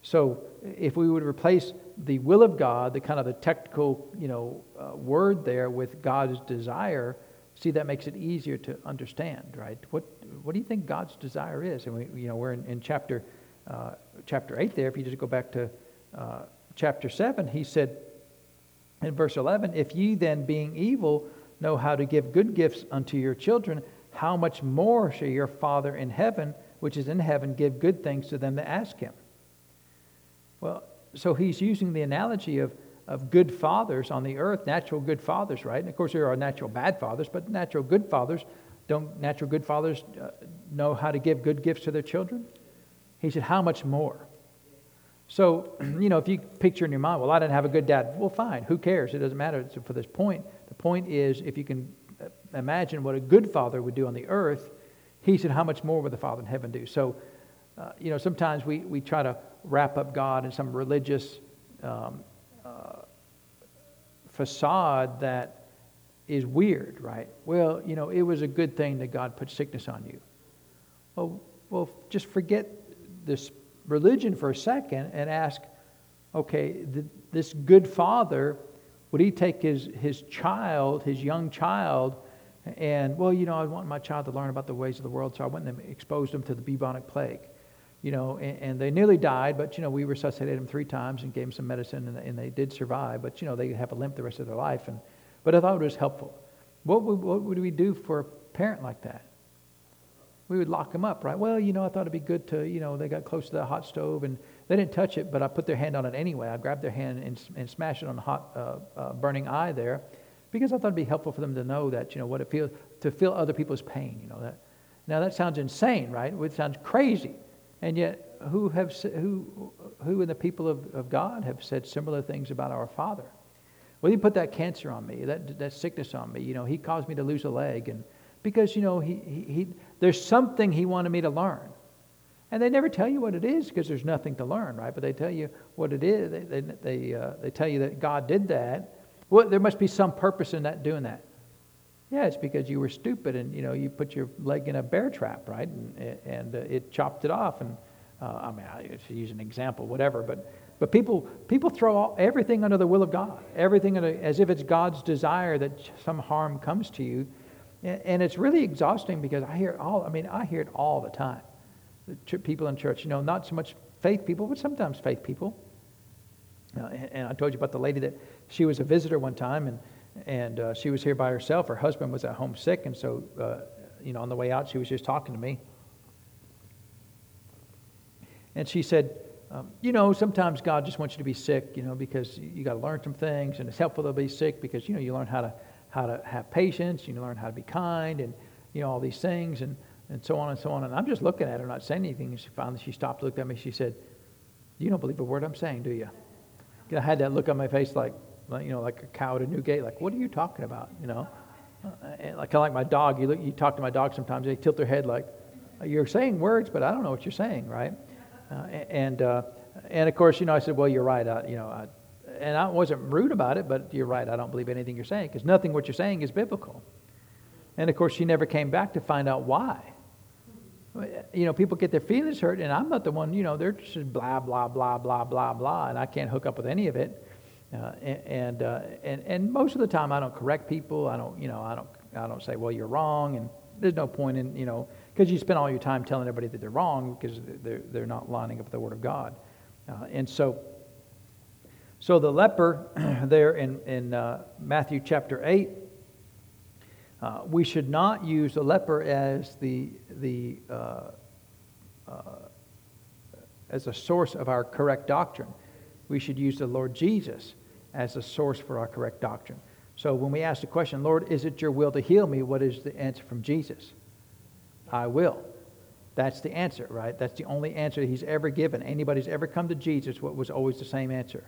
So if we would replace the will of God, the kind of the technical, you know, uh, word there with God's desire, see that makes it easier to understand, right? What what do you think God's desire is? And we, you know, we're in, in chapter uh, chapter eight there. If you just go back to uh, chapter seven, he said, In verse 11, if ye then, being evil, know how to give good gifts unto your children, how much more shall your Father in heaven, which is in heaven, give good things to them that ask him? Well, so he's using the analogy of, of good fathers on the earth, natural good fathers, right? And of course, there are natural bad fathers, but natural good fathers, don't natural good fathers uh, know how to give good gifts to their children? He said, How much more? So, you know, if you picture in your mind, well, I didn't have a good dad, well, fine, who cares? It doesn't matter for this point. The point is, if you can uh, imagine what a good father would do on the earth, he said, How much more would the Father in heaven do? So, uh, you know, sometimes we, we try to wrap up God in some religious um, uh, facade that is weird, right? Well, you know, it was a good thing that God put sickness on you. Well, well, just forget this religion for a second and ask, okay, th- this good father, would he take his, his child, his young child, and, well, you know, I want my child to learn about the ways of the world, so I went and exposed him to the bubonic plague. You know, and, and they nearly died, but, you know, we resuscitated them three times and gave them some medicine, and, and they did survive, but, you know, they have a limp the rest of their life. And, but I thought it was helpful. What would, what would we do for a parent like that? we would lock them up, right? Well, you know, I thought it'd be good to, you know, they got close to the hot stove and they didn't touch it, but I put their hand on it anyway. I grabbed their hand and, and smashed it on the hot, uh, uh, burning eye there because I thought it'd be helpful for them to know that, you know, what it feels to feel other people's pain, you know, that. Now that sounds insane, right? It sounds crazy. And yet, who have, who, who in the people of, of God have said similar things about our Father? Well, he put that cancer on me, that, that sickness on me. You know, he caused me to lose a leg. And because, you know, he, he, he there's something he wanted me to learn. And they never tell you what it is because there's nothing to learn, right? But they tell you what it is. They, they, they, uh, they tell you that God did that. Well, there must be some purpose in that doing that. Yeah, it's because you were stupid and you know you put your leg in a bear trap, right? And, and uh, it chopped it off. And uh, I mean, I use an example, whatever. But but people people throw all, everything under the will of God, everything under, as if it's God's desire that some harm comes to you. And it's really exhausting because I hear all, I mean, I hear it all the time. The people in church, you know, not so much faith people, but sometimes faith people. Uh, and I told you about the lady that she was a visitor one time and, and uh, she was here by herself. Her husband was at home sick. And so, uh, you know, on the way out, she was just talking to me. And she said, um, you know, sometimes God just wants you to be sick, you know, because you got to learn some things, and it's helpful to be sick because, you know, you learn how to how to have patience, you learn how to be kind, and you know all these things, and and so on and so on. And I'm just looking at her, not saying anything. And she finally she stopped, looked at me, she said, "You don't believe a word I'm saying, do you?" I had that look on my face, like you know, like a cow at a new gate. Like, what are you talking about? You know, uh, and like kind of like my dog. You look, you talk to my dog sometimes. They tilt their head like, "You're saying words, but I don't know what you're saying, right?" Uh, and uh, and of course, you know, I said, "Well, you're right. I, you know, I, and I wasn't rude about it, but you're right. I don't believe anything you're saying because nothing what you're saying is biblical. And of course, she never came back to find out why. You know, people get their feelings hurt, and I'm not the one. You know, they're just blah blah blah blah blah blah, and I can't hook up with any of it. Uh, and uh, and and most of the time, I don't correct people. I don't, you know, I don't I don't say, well, you're wrong, and there's no point in, you know, because you spend all your time telling everybody that they're wrong because they're they're not lining up with the Word of God. Uh, and so so the leper there in, in uh, Matthew chapter 8, uh, we should not use the leper as the, the uh, as a source of our correct doctrine. We should use the Lord Jesus as a source for our correct doctrine. So when we ask the question, Lord, is it your will to heal me? What is the answer from Jesus? I will. That's the answer, right? That's the only answer he's ever given. Anybody's ever come to Jesus, what was always the same answer.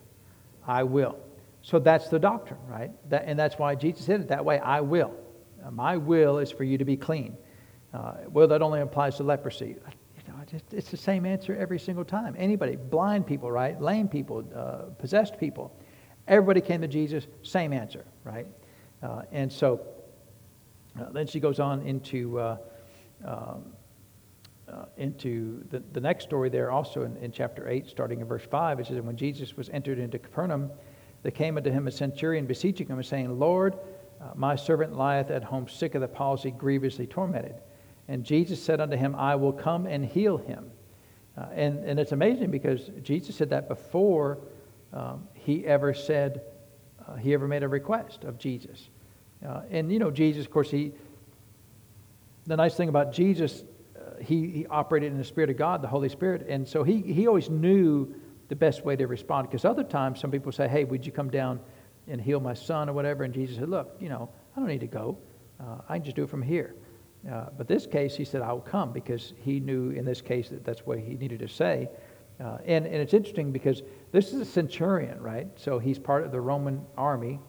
I will. So that's the doctrine, right? That, and that's why Jesus said it that way I will. My will is for you to be clean. Uh, well, that only applies to leprosy. It's the same answer every single time. Anybody, blind people, right? Lame people, uh, possessed people. Everybody came to Jesus, same answer, right? Uh, and so uh, then she goes on into. Uh, um, uh, into the, the next story there, also in, in chapter 8, starting in verse 5. It says, When Jesus was entered into Capernaum, there came unto him a centurion beseeching him and saying, Lord, uh, my servant lieth at home sick of the palsy, grievously tormented. And Jesus said unto him, I will come and heal him. Uh, and, and it's amazing because Jesus said that before um, he ever said, uh, he ever made a request of Jesus. Uh, and, you know, Jesus, of course, he, the nice thing about Jesus, uh, he, he operated in the Spirit of God, the Holy Spirit. And so he, he always knew the best way to respond. Because other times, some people say, hey, would you come down and heal my son or whatever? And Jesus said, look, you know, I don't need to go. Uh, I can just do it from here. Uh, but this case, he said, I will come because he knew in this case that that's what he needed to say. Uh, and, and it's interesting because this is a centurion, right? So he's part of the Roman army,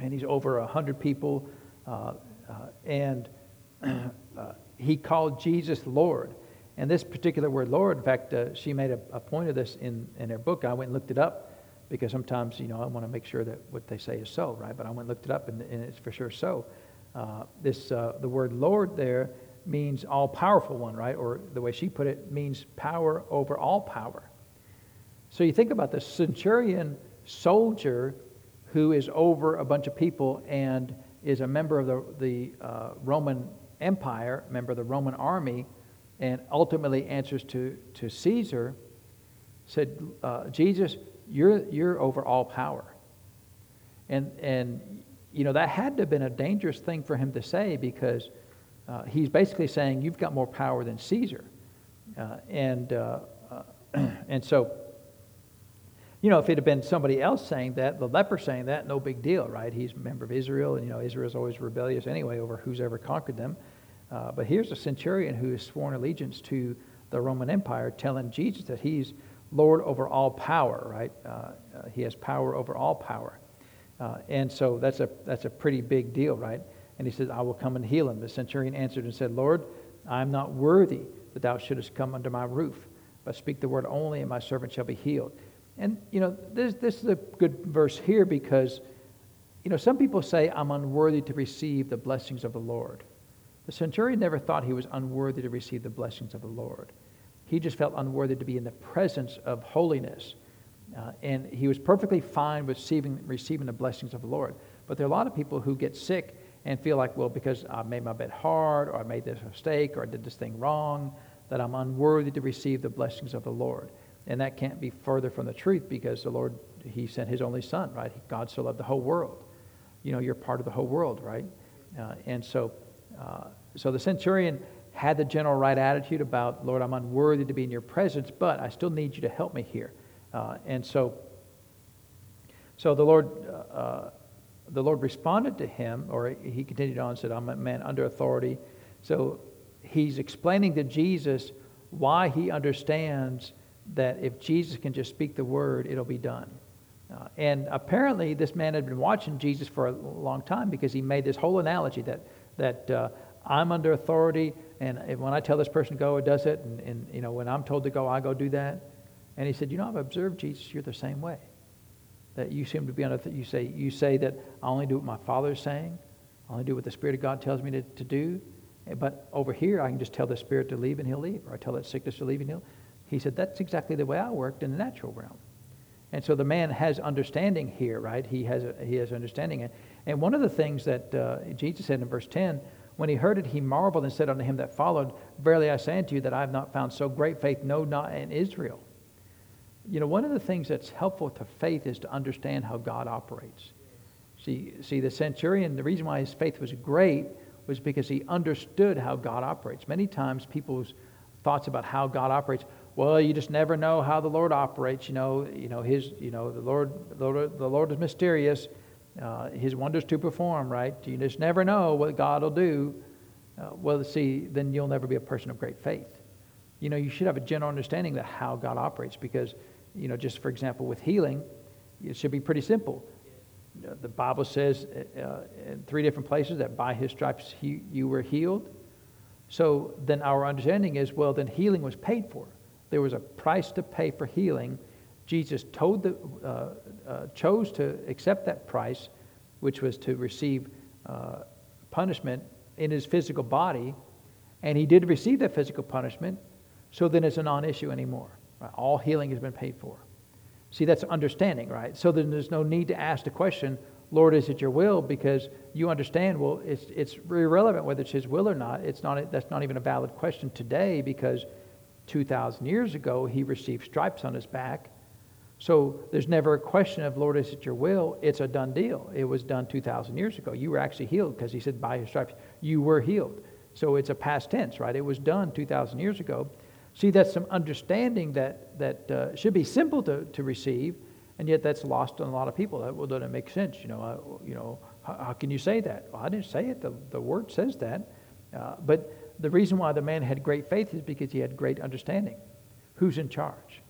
and he's over 100 people. Uh, uh, and uh, he called Jesus Lord. And this particular word, Lord, in fact, she made a, a, point of this in, in her book. I went and looked it up because sometimes, you know, I want to make sure that what they say is so, right? But I went and looked it up, and, and it's for sure so. Uh, this, uh, the word Lord there means all powerful one, right? Or the way she put it, means power over all power. So you think about the centurion soldier who is over a bunch of people and is a member of the, the uh, Roman Empire, member of the Roman army, and ultimately answers to, to Caesar, said, uh, Jesus, you're, you're over all power. And, and, you know, that had to have been a dangerous thing for him to say because uh, he's basically saying, You've got more power than Caesar. Uh, and, uh, uh and so, you know, if it had been somebody else saying that, the leper saying that, no big deal, right? He's a member of Israel, and, you know, Israel's always rebellious anyway over who's ever conquered them. Uh, but here's a centurion who has sworn allegiance to the Roman Empire telling Jesus that he's Lord over all power, right? Uh, he has power over all power. Uh, and so that's a, that's a pretty big deal, right? And he says, I will come and heal him. The centurion answered and said, Lord, I am not worthy that thou shouldest come under my roof, but speak the word only, and my servant shall be healed. And, you know, this, this is a good verse here because, you know, some people say, I'm unworthy to receive the blessings of the Lord. The centurion never thought he was unworthy to receive the blessings of the Lord. He just felt unworthy to be in the presence of holiness. Uh, and he was perfectly fine with receiving, receiving the blessings of the Lord. But there are a lot of people who get sick and feel like, well, because I made my bed hard, or I made this mistake, or I did this thing wrong, that I'm unworthy to receive the blessings of the Lord. And that can't be further from the truth because the Lord, He sent His only Son, right? God so loved the whole world. You know, you're part of the whole world, right? Uh, and so, uh, so the centurion had the general right attitude about, Lord, I'm unworthy to be in your presence, but I still need you to help me here. Uh, and so, so the Lord uh, uh, the Lord responded to him, or he continued on and said, I'm a man under authority. So he's explaining to Jesus why he understands that if Jesus can just speak the word, it'll be done. Uh, and apparently, this man had been watching Jesus for a long time because he made this whole analogy that, that uh, I'm under authority, and when I tell this person to go, it does it, and, and you know, when I'm told to go, I go do that. And he said, You know, I've observed Jesus, you're the same way that you seem to be on you say you say that I only do what my Father is saying, I only do what the Spirit of God tells me to, to do. But over here, I can just tell the Spirit to leave and he'll leave, or I tell that sickness to leave and he'll. He said that's exactly the way I worked in the natural realm. And so the man has understanding here, right? He has he has understanding. And one of the things that uh, Jesus said in verse 10, when he heard it, he marveled and said unto him that followed, Verily I say unto you that I have not found so great faith, no, not in Israel you know, one of the things that's helpful to faith is to understand how God operates. See, see, the centurion, the reason why his faith was great was because he understood how God operates. Many times people's thoughts about how God operates, well, you just never know how the Lord operates. You know, you know, his, you know, the Lord, the Lord, the Lord is mysterious. Uh, his wonders to perform, right? You just never know what God will do. Uh, well, see, then you'll never be a person of great faith. You know, you should have a general understanding of how God operates because you know, just for example, with healing, it should be pretty simple. The Bible says uh, in three different places that by his stripes he, you were healed. So then our understanding is well, then healing was paid for. There was a price to pay for healing. Jesus the, uh, uh, chose to accept that price, which was to receive uh, punishment in his physical body, and he did receive that physical punishment, so then it's a non issue anymore. Right? All healing has been paid for. See, that's understanding, right? So then there's no need to ask the question, Lord, is it your will? Because you understand, well, it's, it's irrelevant whether it's his will or not. It's not. That's not even a valid question today because 2,000 years ago, he received stripes on his back. So there's never a question of, Lord, is it your will? It's a done deal. It was done 2,000 years ago. You were actually healed because he said, by his stripes, you were healed. So it's a past tense, right? It was done 2,000 years ago. See, that's some understanding that, that uh, should be simple to, to receive, and yet that's lost on a lot of people. That well, doesn't make sense. You know, you know how, how, can you say that? Well, I didn't say it. The, the word says that. Uh, but the reason why the man had great faith is because he had great understanding. Who's in charge?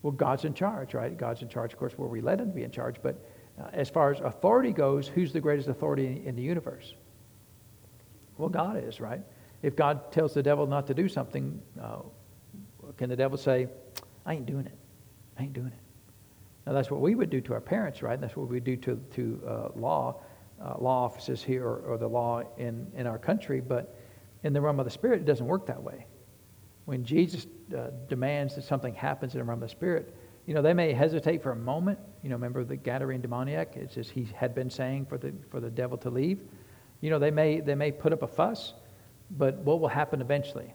Well, God's in charge, right? God's in charge, of course, where we let him be in charge. But uh, as far as authority goes, who's the greatest authority in, in the universe? Well, God is, right? If God tells the devil not to do something, uh, can the devil say, I ain't doing it? I ain't doing it. Now, that's what we would do to our parents, right? That's what we do to, to uh, law, uh, law offices here or, or, the law in, in our country. But in the realm of the Spirit, it doesn't work that way. When Jesus uh, demands that something happens in the realm of the Spirit, you know, they may hesitate for a moment. You know, remember the Gadarene demoniac? It's as he had been saying for the, for the devil to leave. You know, they may, they may put up a fuss, but what will happen eventually?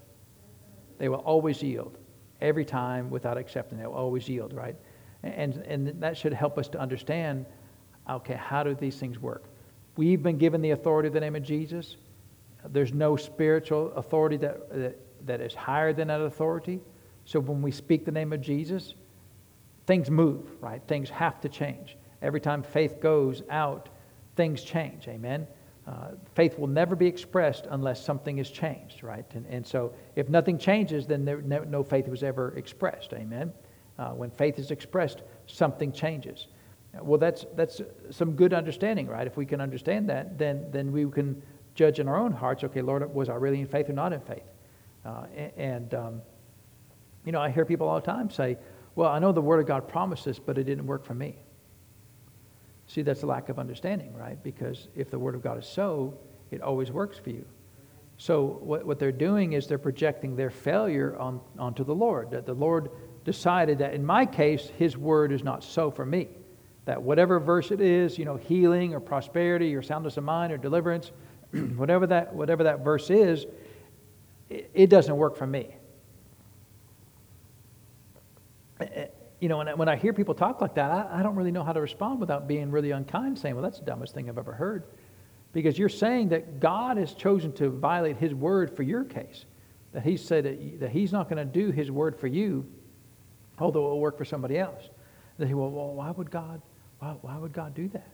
They will always yield. Every time without exception. they will always yield, right? And, and that should help us to understand okay, how do these things work? We've been given the authority of the name of Jesus. There's no spiritual authority that, that, that is higher than that authority. So when we speak the name of Jesus, things move, right? Things have to change. Every time faith goes out, things change. Amen. Uh, faith will never be expressed unless something is changed, right? And, and so if nothing changes, then there, no, no faith was ever expressed. Amen. Uh, when faith is expressed, something changes. Well, that's, that's some good understanding, right? If we can understand that, then, then we can judge in our own hearts okay, Lord, was I really in faith or not in faith? Uh, and, um, you know, I hear people all the time say, well, I know the Word of God promised this, but it didn't work for me. See, that's a lack of understanding, right? Because if the Word of God is so, it always works for you. So what, what they're doing is they're projecting their failure on, onto the Lord. That the Lord decided that in my case, His Word is not so for me. That whatever verse it is, you know, healing or prosperity or soundness of mind or deliverance, whatever that, whatever that verse is, it, it doesn't work for me. You know, when I hear people talk like that, I, I don't really know how to respond without being really unkind, saying, well, that's the dumbest thing I've ever heard. Because you're saying that God has chosen to violate his word for your case. That he said that, that he's not going to do his word for you, although it will work for somebody else. They well, well why would God, why, why would God do that?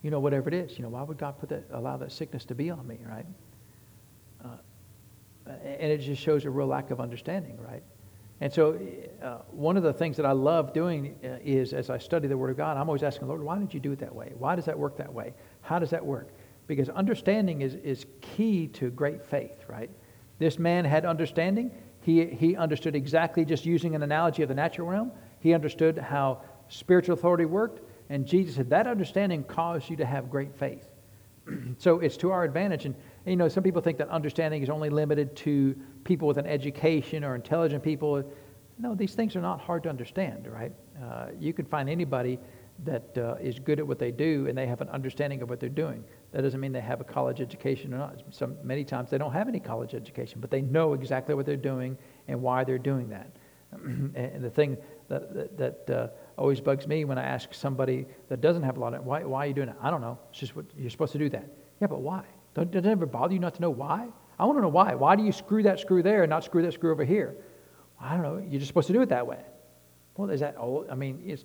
You know, whatever it is, you know, why would God put that, allow that sickness to be on me, right? Uh, and it just shows a real lack of understanding, right? And so, uh, one of the things that I love doing uh, is as I study the Word of God, I'm always asking, Lord, why did you do it that way? Why does that work that way? How does that work? Because understanding is, is key to great faith, right? This man had understanding. He, he understood exactly, just using an analogy of the natural realm, he understood how spiritual authority worked. And Jesus said, that understanding caused you to have great faith. so it's to our advantage. And, you know, some people think that understanding is only limited to people with an education or intelligent people. No, these things are not hard to understand, right? Uh, you can find anybody that uh, is good at what they do and they have an understanding of what they're doing. That doesn't mean they have a college education or not. Some, many times they don't have any college education, but they know exactly what they're doing and why they're doing that. and the thing that, that, that uh, always bugs me when I ask somebody that doesn't have a lot of, why, why are you doing it? I don't know. It's just what you're supposed to do that. Yeah, but why? Don't, does it ever bother you not to know why? I want to know why. Why do you screw that screw there and not screw that screw over here? I don't know. You're just supposed to do it that way. Well, is that all? I mean,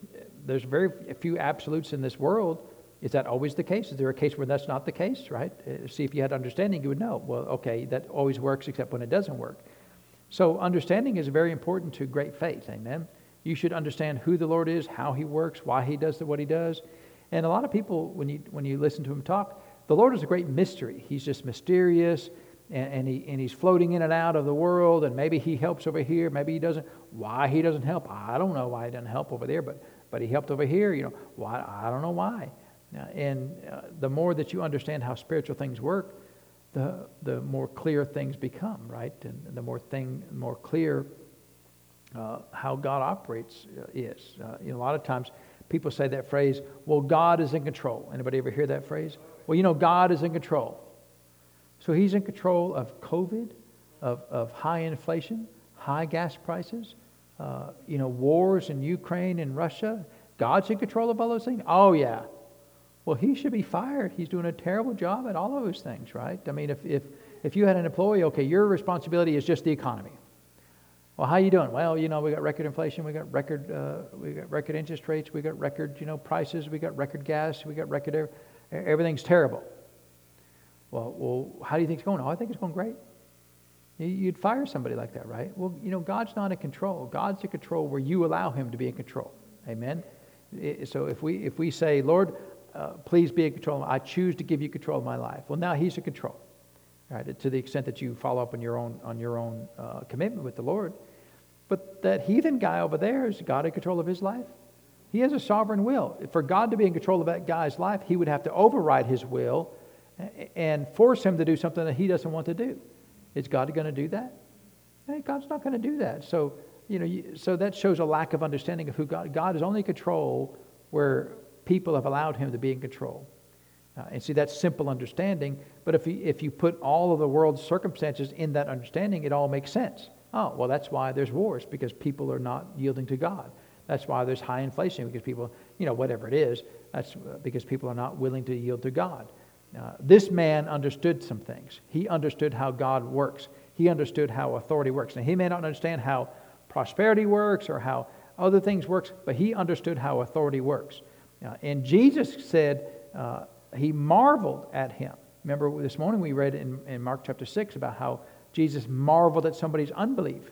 there's very few absolutes in this world. Is that always the case? Is there a case where that's not the case, right? Uh, see, if you had understanding, you would know. Well, okay, that always works except when it doesn't work. So, understanding is very important to great faith. Amen. You should understand who the Lord is, how He works, why He does what He does. And a lot of people, when you, when you listen to Him talk, the Lord is a great mystery. He's just mysterious and, and, he, and he's floating in and out of the world, and maybe he helps over here, maybe he doesn't. Why he doesn't help, I don't know why he doesn't help over there, but, but he helped over here, you know. Why, I don't know why. And uh, the more that you understand how spiritual things work, the, the more clear things become, right? And the more thing, more clear uh, how God operates uh, is. Uh, you know, a lot of times people say that phrase, well, God is in control. Anybody ever hear that phrase? Well, you know, God is in control. So he's in control of COVID, of, of high inflation, high gas prices, uh, you know, wars in Ukraine and Russia? God's in control of all those things? Oh, yeah. Well, he should be fired. He's doing a terrible job at all of those things, right? I mean, if, if, if you had an employee, okay, your responsibility is just the economy. Well, how you doing? Well, you know, we got record inflation, we got record, uh, we got record interest rates, we got record, you know, prices, we got record gas, we got record, everything's terrible. Well, well, how do you think it's going? Oh, I think it's going great. You'd fire somebody like that, right? Well, you know, God's not in control. God's in control where you allow Him to be in control. Amen. So if we if we say, Lord, uh, please be in control, I choose to give you control of my life. Well, now He's in control, right? To the extent that you follow up on your own on your own uh, commitment with the Lord. But that heathen guy over there is God in control of his life. He has a sovereign will. For God to be in control of that guy's life, He would have to override His will and force him to do something that he doesn't want to do. Is God going to do that? Hey, God's not going to do that. So, you know, so that shows a lack of understanding of who God. God is only in control where people have allowed Him to be in control. Uh, and see, that's simple understanding. But if you, if you put all of the world's circumstances in that understanding, it all makes sense. Oh, well, that's why there's wars because people are not yielding to God. That's why there's high inflation because people, you know, whatever it is, that's because people are not willing to yield to God. Uh, this man understood some things. He understood how God works. He understood how authority works. Now, he may not understand how prosperity works or how other things works, but he understood how authority works. Uh, and Jesus said uh, he marveled at him. Remember this morning we read in, in Mark chapter 6 about how Jesus marveled at somebody's unbelief.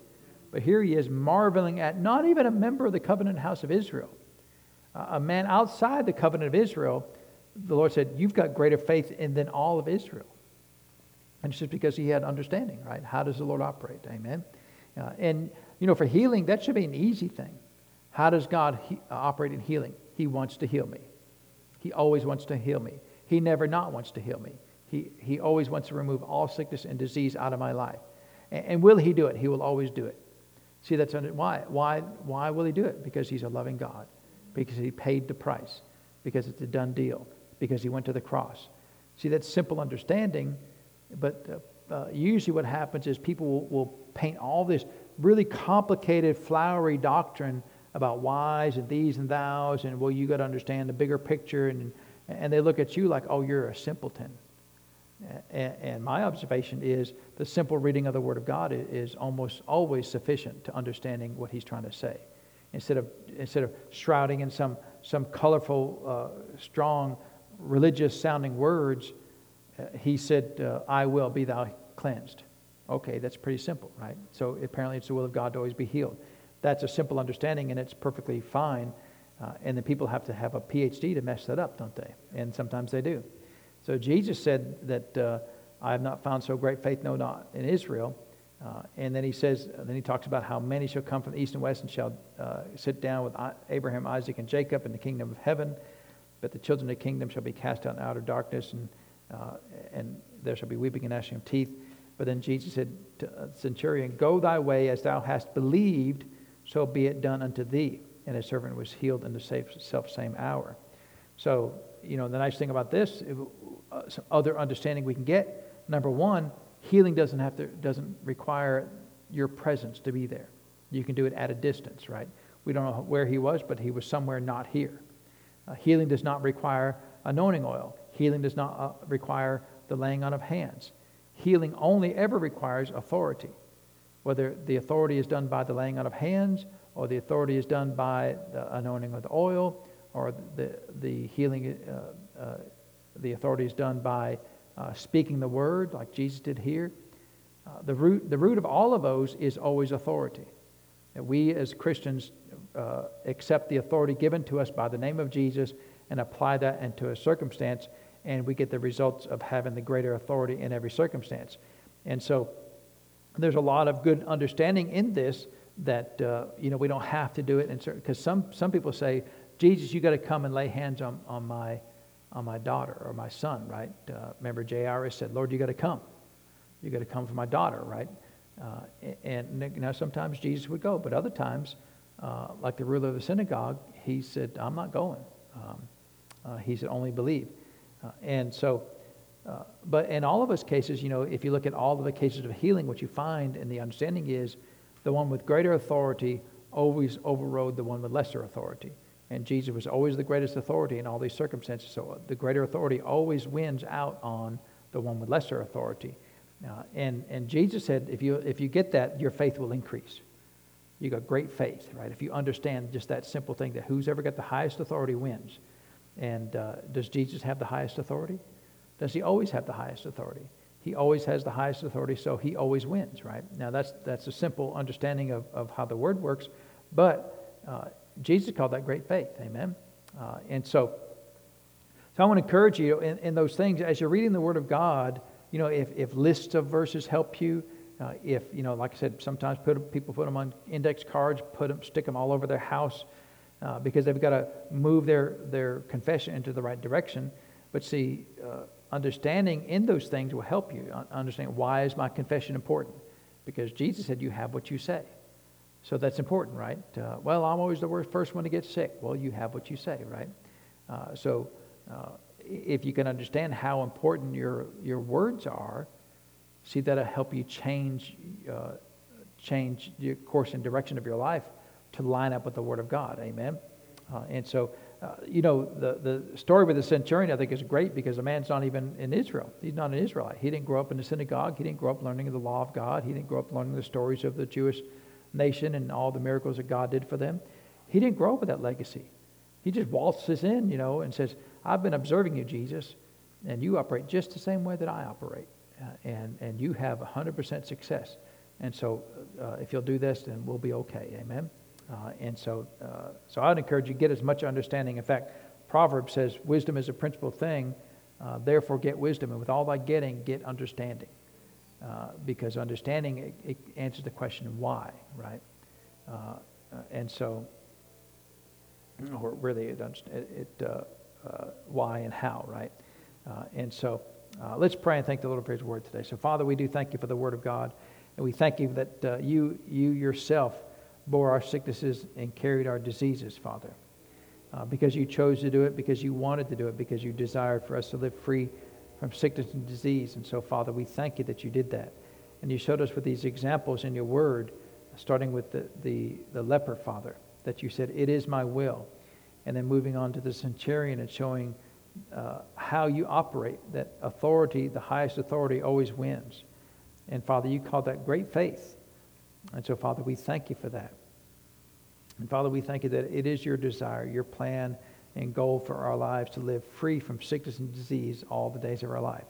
But here he is marveling at not even a member of the covenant house of Israel, uh, a man outside the covenant of Israel the Lord said, You've got greater faith in than all of Israel. And it's just because he had understanding, right? How does the Lord operate? Amen. Uh, and, you know, for healing, that should be an easy thing. How does God he, uh, operate in healing? He wants to heal me. He always wants to heal me. He never not wants to heal me. He, he always wants to remove all sickness and disease out of my life. And, and will he do it? He will always do it. See, that's why. Why, why will he do it? Because he's a loving God. Because he paid the price. Because it's a done deal because he went to the cross. See, that's simple understanding, but uh, uh, usually what happens is people will, will paint all this really complicated, flowery doctrine about whys and these and thous, and well, you got to understand the bigger picture, and, and they look at you like, oh, you're a simpleton. And, and my observation is the simple reading of the Word of God is almost always sufficient to understanding what He's trying to say. Instead of, instead of shrouding in some, some colorful, uh, strong religious sounding words, uh, he said, uh, I will be thou cleansed. Okay, that's pretty simple, right? So apparently it's the will of God to always be healed. That's a simple understanding and it's perfectly fine. Uh, and the people have to have a PhD to mess that up, don't they? And sometimes they do. So Jesus said that uh, I have not found so great faith, no, not in Israel. Uh, and then he says, then he talks about how many shall come from the east and west and shall uh, sit down with Abraham, Isaac, and Jacob in the kingdom of heaven. But the children of the kingdom shall be cast out in outer darkness, and, uh, and there shall be weeping and gnashing of teeth. But then Jesus said to the centurion, Go thy way as thou hast believed, so be it done unto thee. And his servant was healed in the self same hour. So, you know, the nice thing about this, uh, some other understanding we can get. Number one, healing doesn't have to doesn't require your presence to be there. You can do it at a distance, right? We don't know where he was, but he was somewhere not here. Uh, healing does not require anointing oil. Healing does not uh, require the laying on of hands. Healing only ever requires authority. Whether the authority is done by the laying on of hands, or the authority is done by the anointing of the oil, or the, the healing, uh, uh, the authority is done by uh, speaking the word, like Jesus did here. Uh, the, root, the root of all of those is always authority. That we as Christians uh, accept the authority given to us by the name of Jesus and apply that into a circumstance, and we get the results of having the greater authority in every circumstance. And so there's a lot of good understanding in this that uh, you know we don't have to do it because some some people say jesus you got to come and lay hands on, on my on my daughter or my son right? Uh, remember jairus said lord you got to come. You got to come for my daughter right uh, and now sometimes jesus would go but other times uh, like the ruler of the synagogue, he said, I'm not going. Um, uh, he said, only believe. Uh, and so, uh, but in all of us cases, you know, if you look at all of the cases of healing, what you find and the understanding is the one with greater authority always overrode the one with lesser authority. And Jesus was always the greatest authority in all these circumstances. So the greater authority always wins out on the one with lesser authority. Uh, and, and Jesus said, if you, if you get that, your faith will increase. You got great faith, right? If you understand just that simple thing that who's ever got the highest authority wins. And uh, does Jesus have the highest authority? Does he always have the highest authority? He always has the highest authority, so he always wins, right? Now, that's, that's a simple understanding of, of how the word works, but uh, Jesus called that great faith, amen? Uh, and so, so I want to encourage you in, in those things, as you're reading the Word of God, you know, if, if lists of verses help you, uh, if, you know, like I said, sometimes put, people put them on index cards, put them, stick them all over their house uh, because they've got to move their, their confession into the right direction. But see, uh, understanding in those things will help you understand why is my confession important? Because Jesus said, you have what you say. So that's important, right? Uh, well, I'm always the first one to get sick. Well, you have what you say, right? Uh, so uh, if you can understand how important your, your words are, see that'll help you change, uh, change your course and direction of your life to line up with the Word of God. Amen? Uh, and so, uh, you know, the, the story with the centurion, I think, is great because the man's not even in Israel. He's not an Israelite. He didn't grow up in the synagogue. He didn't grow up learning the law of God. He didn't grow up learning the stories of the Jewish nation and all the miracles that God did for them. He didn't grow up with that legacy. He just waltzes in, you know, and says, I've been observing you, Jesus, and you operate just the same way that I operate. Uh, and, and you have 100% success. And so uh, if you'll do this, then we'll be okay. Amen? Uh, and so, uh, so I'd encourage you get as much understanding. In fact, Proverbs says, wisdom is a principal thing. Uh, therefore, get wisdom. And with all thy getting, get understanding. Uh, because understanding it, it, answers the question why, right? And so, or really, it, it uh, why and how, right? and so, let's pray and thank the Lord for His Word today. So, Father, we do thank you for the Word of God, and we thank you that you, you yourself bore our sicknesses and carried our diseases, Father. Uh, because you chose to do it, because you wanted to do it, because you desired for us to live free from sickness and disease. And so, Father, we thank you that you did that. And you showed us with these examples in your word, starting with the, the, the leper, Father, that you said, It is my will. And then moving on to the centurion and showing uh, how you operate, that authority, the highest authority, always wins. And Father, you call that great faith. And so, Father, we thank you for that. And Father, we thank you that it is your desire, your plan, and goal for our lives to live free from sickness and disease all the days of our life.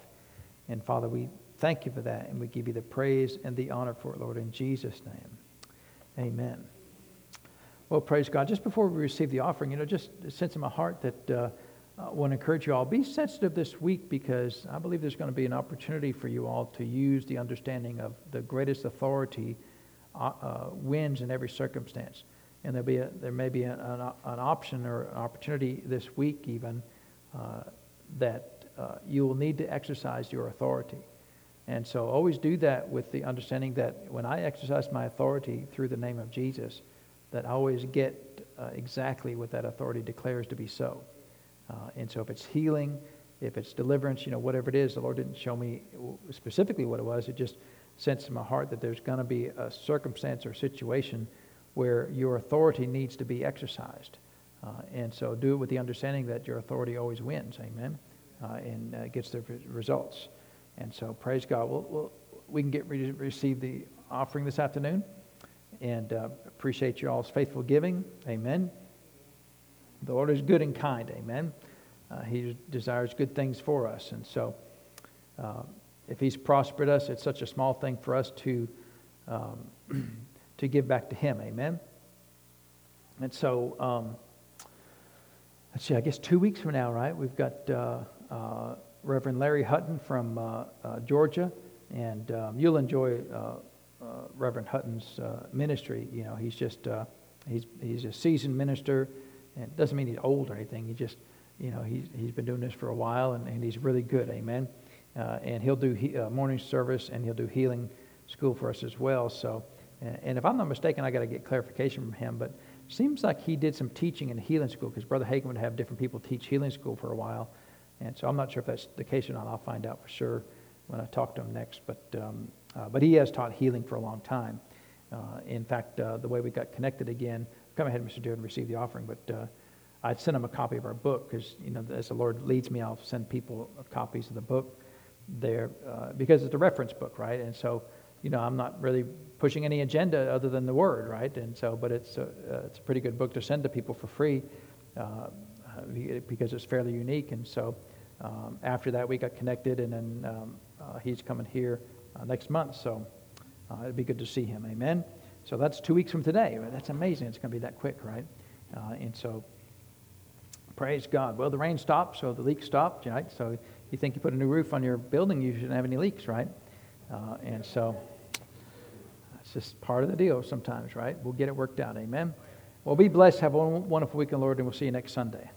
And Father, we thank you for that, and we give you the praise and the honor for it, Lord, in Jesus' name. Amen. Well, praise God. Just before we receive the offering, you know, just a sense in my heart that uh, I want to encourage you all be sensitive this week because I believe there's going to be an opportunity for you all to use the understanding of the greatest authority uh, uh, wins in every circumstance and there'll be a, there may be an, an, an, option or an opportunity this week even uh, that uh, you will need to exercise your authority. And so always do that with the understanding that when I exercise my authority through the name of Jesus, that always get uh, exactly what that authority declares to be so. Uh, and so if it's healing, if it's deliverance, you know, whatever it is, the Lord didn't show me specifically what it was. It just sensed in my heart that there's going to be a circumstance or situation where your authority needs to be exercised. Uh, and so do it with the understanding that your authority always wins, amen, uh, and uh, gets the results. And so praise God. We'll, we'll we can get to receive the offering this afternoon and uh, appreciate you all's faithful giving, amen. The Lord is good and kind, amen. Uh, he desires good things for us. And so uh, if He's prospered us, it's such a small thing for us to. Um, to give back to Him. Amen? And so, um, let's see, I guess two weeks from now, right? We've got uh, uh, Reverend Larry Hutton from uh, Georgia, and um, you'll enjoy Uh, Reverend Hutton's uh, ministry. You know, he's just, uh, he's, he's a seasoned minister, and it doesn't mean he's old or anything. He just, you know, he's, he's been doing this for a while, and, and he's really good. Amen? and he'll do he, morning service, and he'll do healing school for us as well. So, and if I'm not mistaken, I got to get clarification from him, but seems like he did some teaching in healing school because Brother Hagin would have different people teach healing school for a while. And so I'm not sure if that's the case or not. I'll find out for sure when I talk to him next. But, um, uh, but he has taught healing for a long time. Uh, in fact, uh, the way we got connected again, come ahead, Mr. Dew, and receive the offering. But uh, I'd send them a copy of our book because, you know, as the Lord leads me, I'll send people copies of the book there uh, because it's a reference book, right? And so, you know, I'm not really pushing any agenda other than the Word, right? And so, but it's a, uh, it's a pretty good book to send to people for free because it's fairly unique. And so, um, after that, we got connected, and then um, he's coming here uh, next month. So, uh, it'd be good to see him. Amen. So that's two weeks from today. That's amazing. It's going to be that quick, right? and so, Praise God. Well, the rain stopped, so the leak stopped, right? So you think you put a new roof on your building, you shouldn't have any leaks, right? Uh, and so it's just part of the deal sometimes, right? We'll get it worked out. Amen. Well, be blessed. Have a wonderful weekend, Lord, and we'll see you next Sunday.